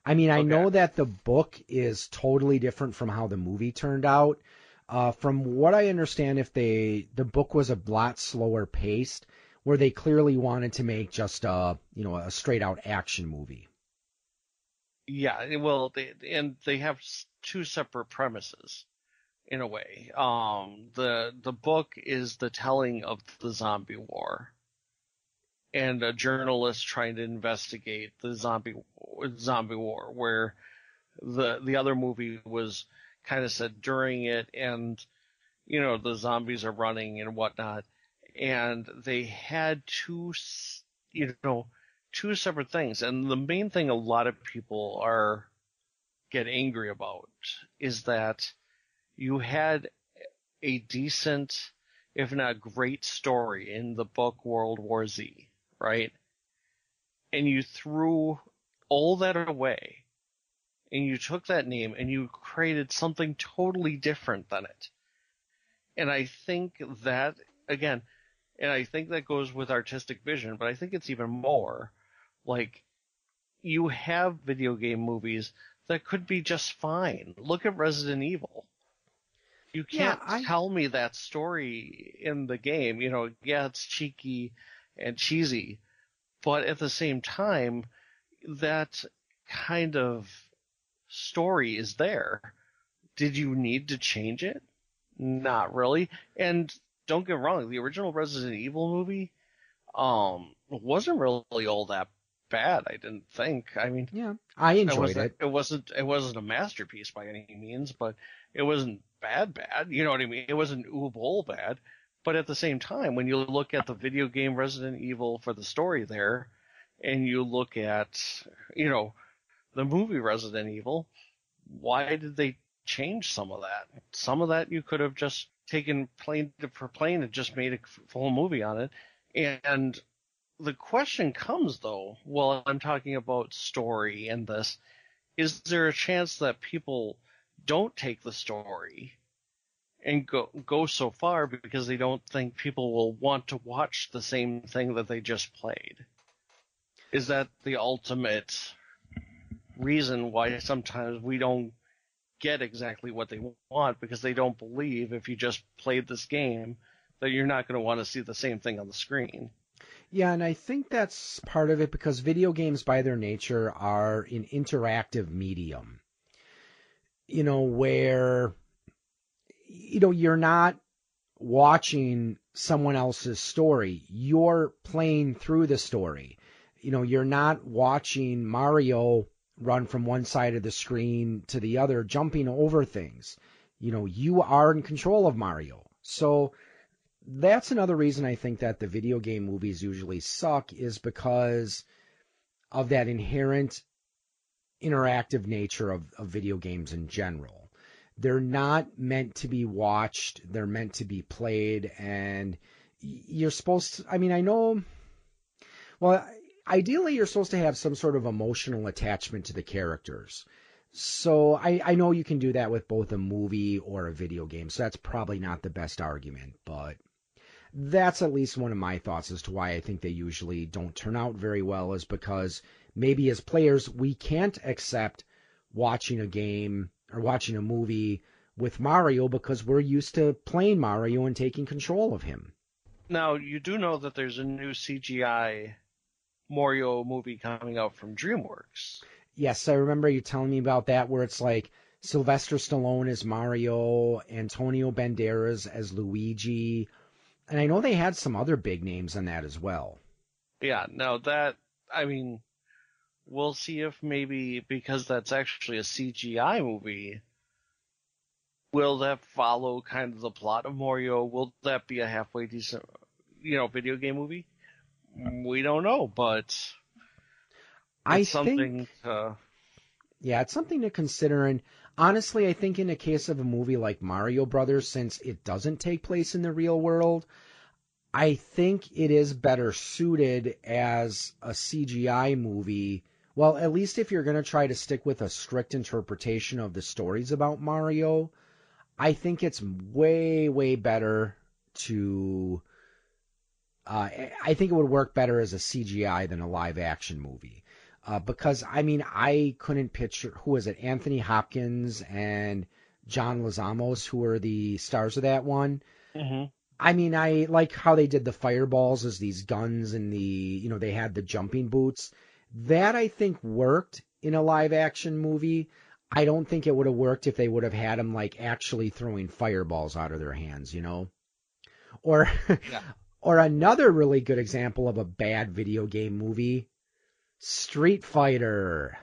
I mean, I Okay. know that the book is totally different from how the movie turned out. Uh, from what I understand, if they the book was a lot slower paced, where they clearly wanted to make just a you know a straight out action movie. Yeah, well, they, and they have two separate premises in a way. Um, the the book is the telling of the zombie war, and a journalist trying to investigate the zombie zombie war, where the the other movie was kind of set during it, and you know the zombies are running and whatnot, and they had two, you know, two separate things. And the main thing a lot of people are get angry about is that you had a decent, if not great story in the book World War Z, right? And you threw all that away and you took that name and you created something totally different than it. And I think that, again, and I think that goes with artistic vision, but I think it's even more like you have video game movies that could be just fine. Look at Resident Evil. You can't I- tell me that story in the game. You know, yeah, it's cheeky and cheesy, but at the same time, that kind of story is there. Did you need to change it? Not really. And don't get me wrong, the original Resident Evil movie um wasn't really all that bad, I didn't think. I mean, Yeah, I it enjoyed wasn't, it. it wasn't it wasn't a masterpiece by any means, but it wasn't bad bad. You know what I mean? It wasn't Uwe Boll bad. But at the same time, when you look at the video game Resident Evil for the story there, and you look at you know the movie Resident Evil, why did they change some of that? Some of that you could have just taken plane for plane and just made a full movie on it. And the question comes though, well, I'm talking about story and this, is there a chance that people don't take the story and go go so far because they don't think people will want to watch the same thing that they just played? Is that the ultimate reason why sometimes we don't get exactly what they want because they don't believe if you just played this game that you're not going to want to see the same thing on the screen? Yeah, and I think that's part of it because video games, by their nature, are an interactive medium. You know, where, you know, you're not watching someone else's story, you're playing through the story. You know, you're not watching Mario run from one side of the screen to the other, jumping over things. You know, you are in control of Mario. So, that's another reason I think that the video game movies usually suck is because of that inherent interactive nature of, of video games in general. They're not meant to be watched, they're meant to be played, and you're supposed to, I mean, I know, well, ideally you're supposed to have some sort of emotional attachment to the characters. So I, I know you can do that with both a movie or a video game, so that's probably not the best argument, but that's at least one of my thoughts as to why I think they usually don't turn out very well is because maybe as players we can't accept watching a game or watching a movie with Mario because we're used to playing Mario and taking control of him. Now, you do know that there's a new CGI Mario movie coming out from DreamWorks. Yes, I remember you telling me about that where it's like Sylvester Stallone as Mario, Antonio Banderas as Luigi, and I know they had some other big names on that as well. Yeah, no, that, I mean, we'll see if maybe, because that's actually a CGI movie, will that follow kind of the plot of Mario? Will that be a halfway decent, you know, video game movie? We don't know, but I something think, to, yeah, it's something to consider. And honestly, I think in the case of a movie like Mario Brothers, since it doesn't take place in the real world, I think it is better suited as a CGI movie. Well, at least if you're going to try to stick with a strict interpretation of the stories about Mario, I think it's way, way better to. Uh, I think it would work better as a CGI than a live action movie. Uh, because I mean, I couldn't picture who was it, Anthony Hopkins and John Leguizamo, who were the stars of that one. mm-hmm. I mean, I like how they did the fireballs as these guns and the you know they had the jumping boots. That I think worked in a live action movie. I don't think it would have worked if they would have had them like actually throwing fireballs out of their hands, you know. Or Yeah. or another really good example of a bad video game movie, Street Fighter.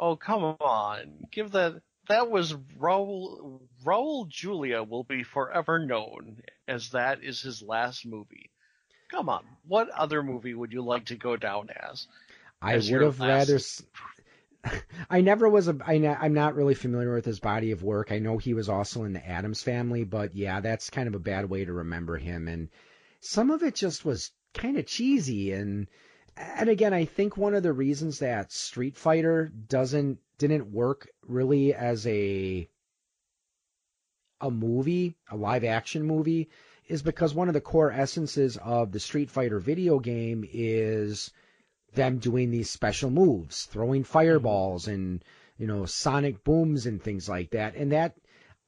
Oh, come on. Give that. That was Raul. Raul Julia will be forever known as that is his last movie. Come on. What other movie would you like to go down as? I would have rather. I never was a. I, ne- I'm not really familiar with his body of work. I know he was also in the Addams Family, but yeah, that's kind of a bad way to remember him. And some of it just was kind of cheesy. And and again, I think one of the reasons that Street Fighter doesn't didn't work really as a a movie, a live action movie, is because one of the core essences of the Street Fighter video game is them doing these special moves, throwing fireballs and you know sonic booms and things like that. And that,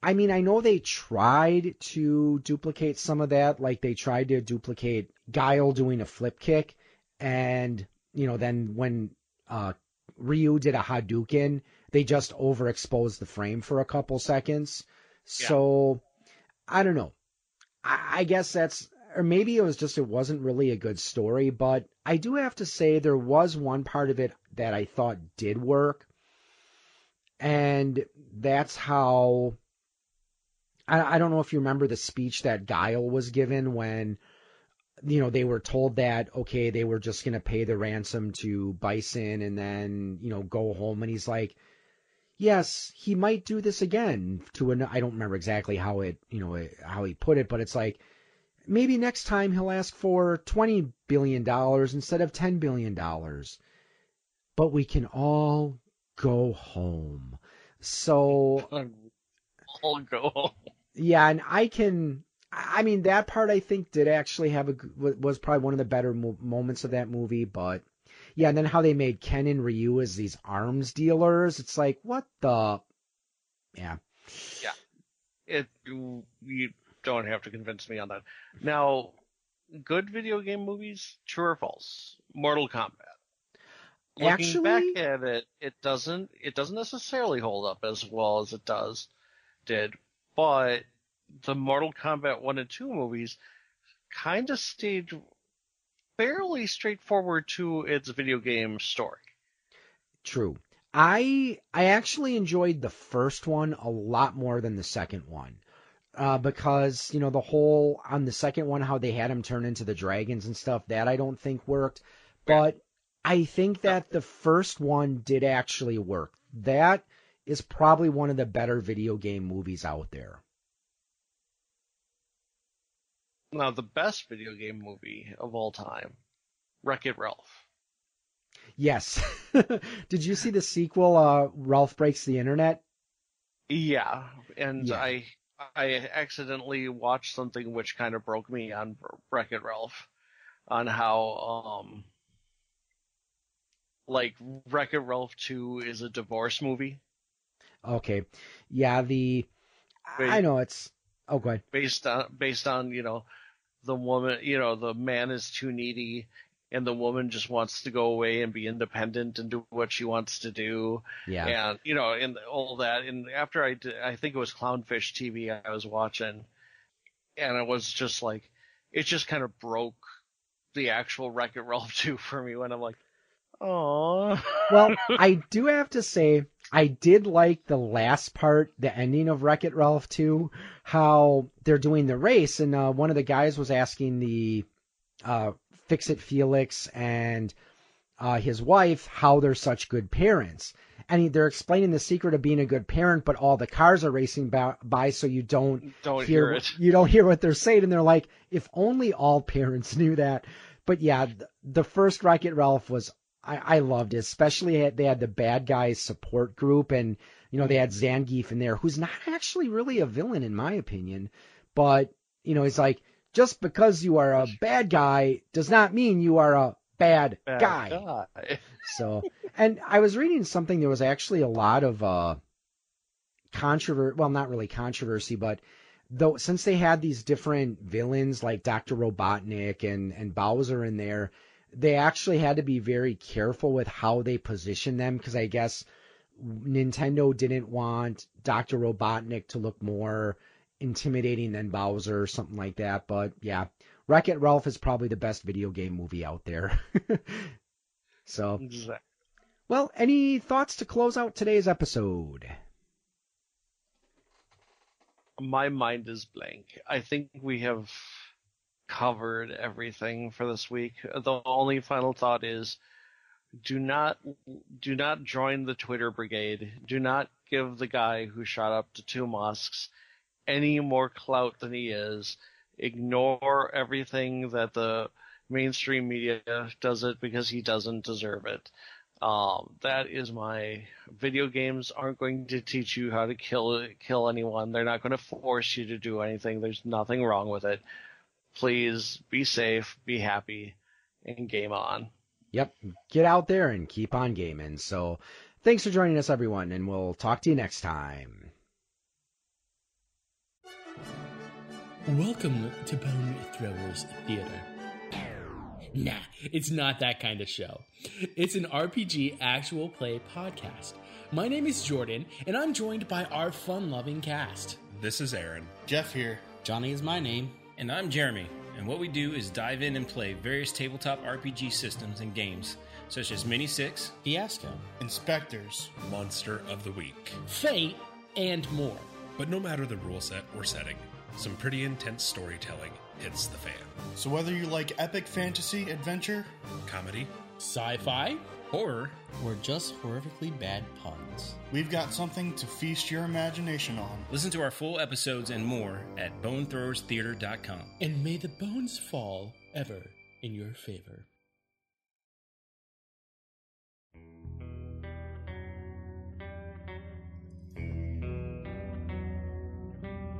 I mean, I know they tried to duplicate some of that, like they tried to duplicate Guile doing a flip kick, and you know then when uh, Ryu did a Hadouken, they just overexposed the frame for a couple seconds. So I don't know. I, I guess that's or maybe it was just it wasn't really a good story, but I do have to say there was one part of it that I thought did work. And that's how I, I don't know if you remember the speech that Guile was given when you know they were told that okay they were just going to pay the ransom to Bison and then you know go home and he's like yes he might do this again to an I don't remember exactly how it you know how he put it but it's like maybe next time he'll ask for $20 billion instead of $10 billion. But we can all go home. So, I'll go home. yeah, and I can. I mean, that part I think did actually have a was probably one of the better mo- moments of that movie. But yeah, and then how they made Ken and Ryu as these arms dealers. It's like what the, yeah. Yeah. It you don't have to convince me on that. Now, good video game movies, true or false? Mortal Kombat. Looking Actually- back at it, it doesn't it doesn't necessarily hold up as well as it does did, but the Mortal Kombat one and two movies kind of stayed fairly straightforward to its video game story. True. I I actually enjoyed the first one a lot more than the second one. Uh, because, you know, the whole on the second one how they had him turn into the dragons and stuff, that I don't think worked. But I think that the first one did actually work. That is probably one of the better video game movies out there. Now, the best video game movie of all time, Wreck It Ralph. Yes. did you see the sequel, uh, Ralph Breaks the Internet? Yeah, and Yeah. I I accidentally watched something which kind of broke me on Wreck It Ralph, on how um like Wreck It Ralph Two is a divorce movie Okay. Yeah, the I know it's oh go ahead. based on based on you know the woman you know the man is too needy and the woman just wants to go away and be independent and do what she wants to do. Yeah. and you know and all that. And after i did i think it was clownfish tv i was watching and it was just like it just kind of broke the actual wreck it ralph 2 for me when i'm like oh Well, I do have to say, I did like the last part, the ending of Wreck It Ralph 2, how they're doing the race, and uh, one of the guys was asking the uh, Fix It Felix and uh, his wife how they're such good parents. And they're explaining the secret of being a good parent, but all the cars are racing by, by so you don't don't hear hear it you don't hear what they're saying, and they're like, if only all parents knew that. But yeah, the first Wreck It Ralph was I, I loved it, especially they had the bad guys support group, and you know they had Zangief in there, who's not actually really a villain in my opinion, but you know he's like just because you are a bad guy does not mean you are a bad, Bad guy. guy. So, and I was reading something. There was actually a lot of uh, controversy. Well, not really controversy, but though since they had these different villains like Doctor Robotnik and and Bowser in there, they actually had to be very careful with how they positioned them because I guess Nintendo didn't want Doctor Robotnik to look more intimidating than Bowser or something like that. But yeah, Wreck It Ralph is probably the best video game movie out there. so. Exactly. Well, any thoughts to close out today's episode? my mind is blank. I think we have covered everything for this week. The only final thought is do not do not join the Twitter brigade. Do not give the guy who shot up to two mosques any more clout than he is. Ignore everything that the mainstream media does it because he doesn't deserve it. Um, that is my video games aren't going to teach you how to kill kill anyone. They're not going to force you to do anything. There's nothing wrong with it. Please be safe, be happy, and game on. Yep, get out there and keep on gaming. So, thanks for joining us, everyone, and we'll talk to you next time. Welcome to Bone Throwers Theater. Nah, it's not that kind of show. It's an RPG actual play podcast. My name is Jordan, and I'm joined by our fun loving cast. This is Aaron. Jeff here. Johnny is my name. And I'm Jeremy. And what we do is dive in and play various tabletop RPG systems and games, such as Mini Six, Fiasco. InSpectres. Monster of the Week. Fate, and more. But no matter the rule set or setting, some pretty intense storytelling hits the fan. So whether you like epic fantasy adventure, Comedy, Sci fi, Horror, or just horrifically bad puns. We've got something to feast your imagination on. listen to our full episodes and more at bonethrowerstheater.com. And may the bones fall ever in your favor.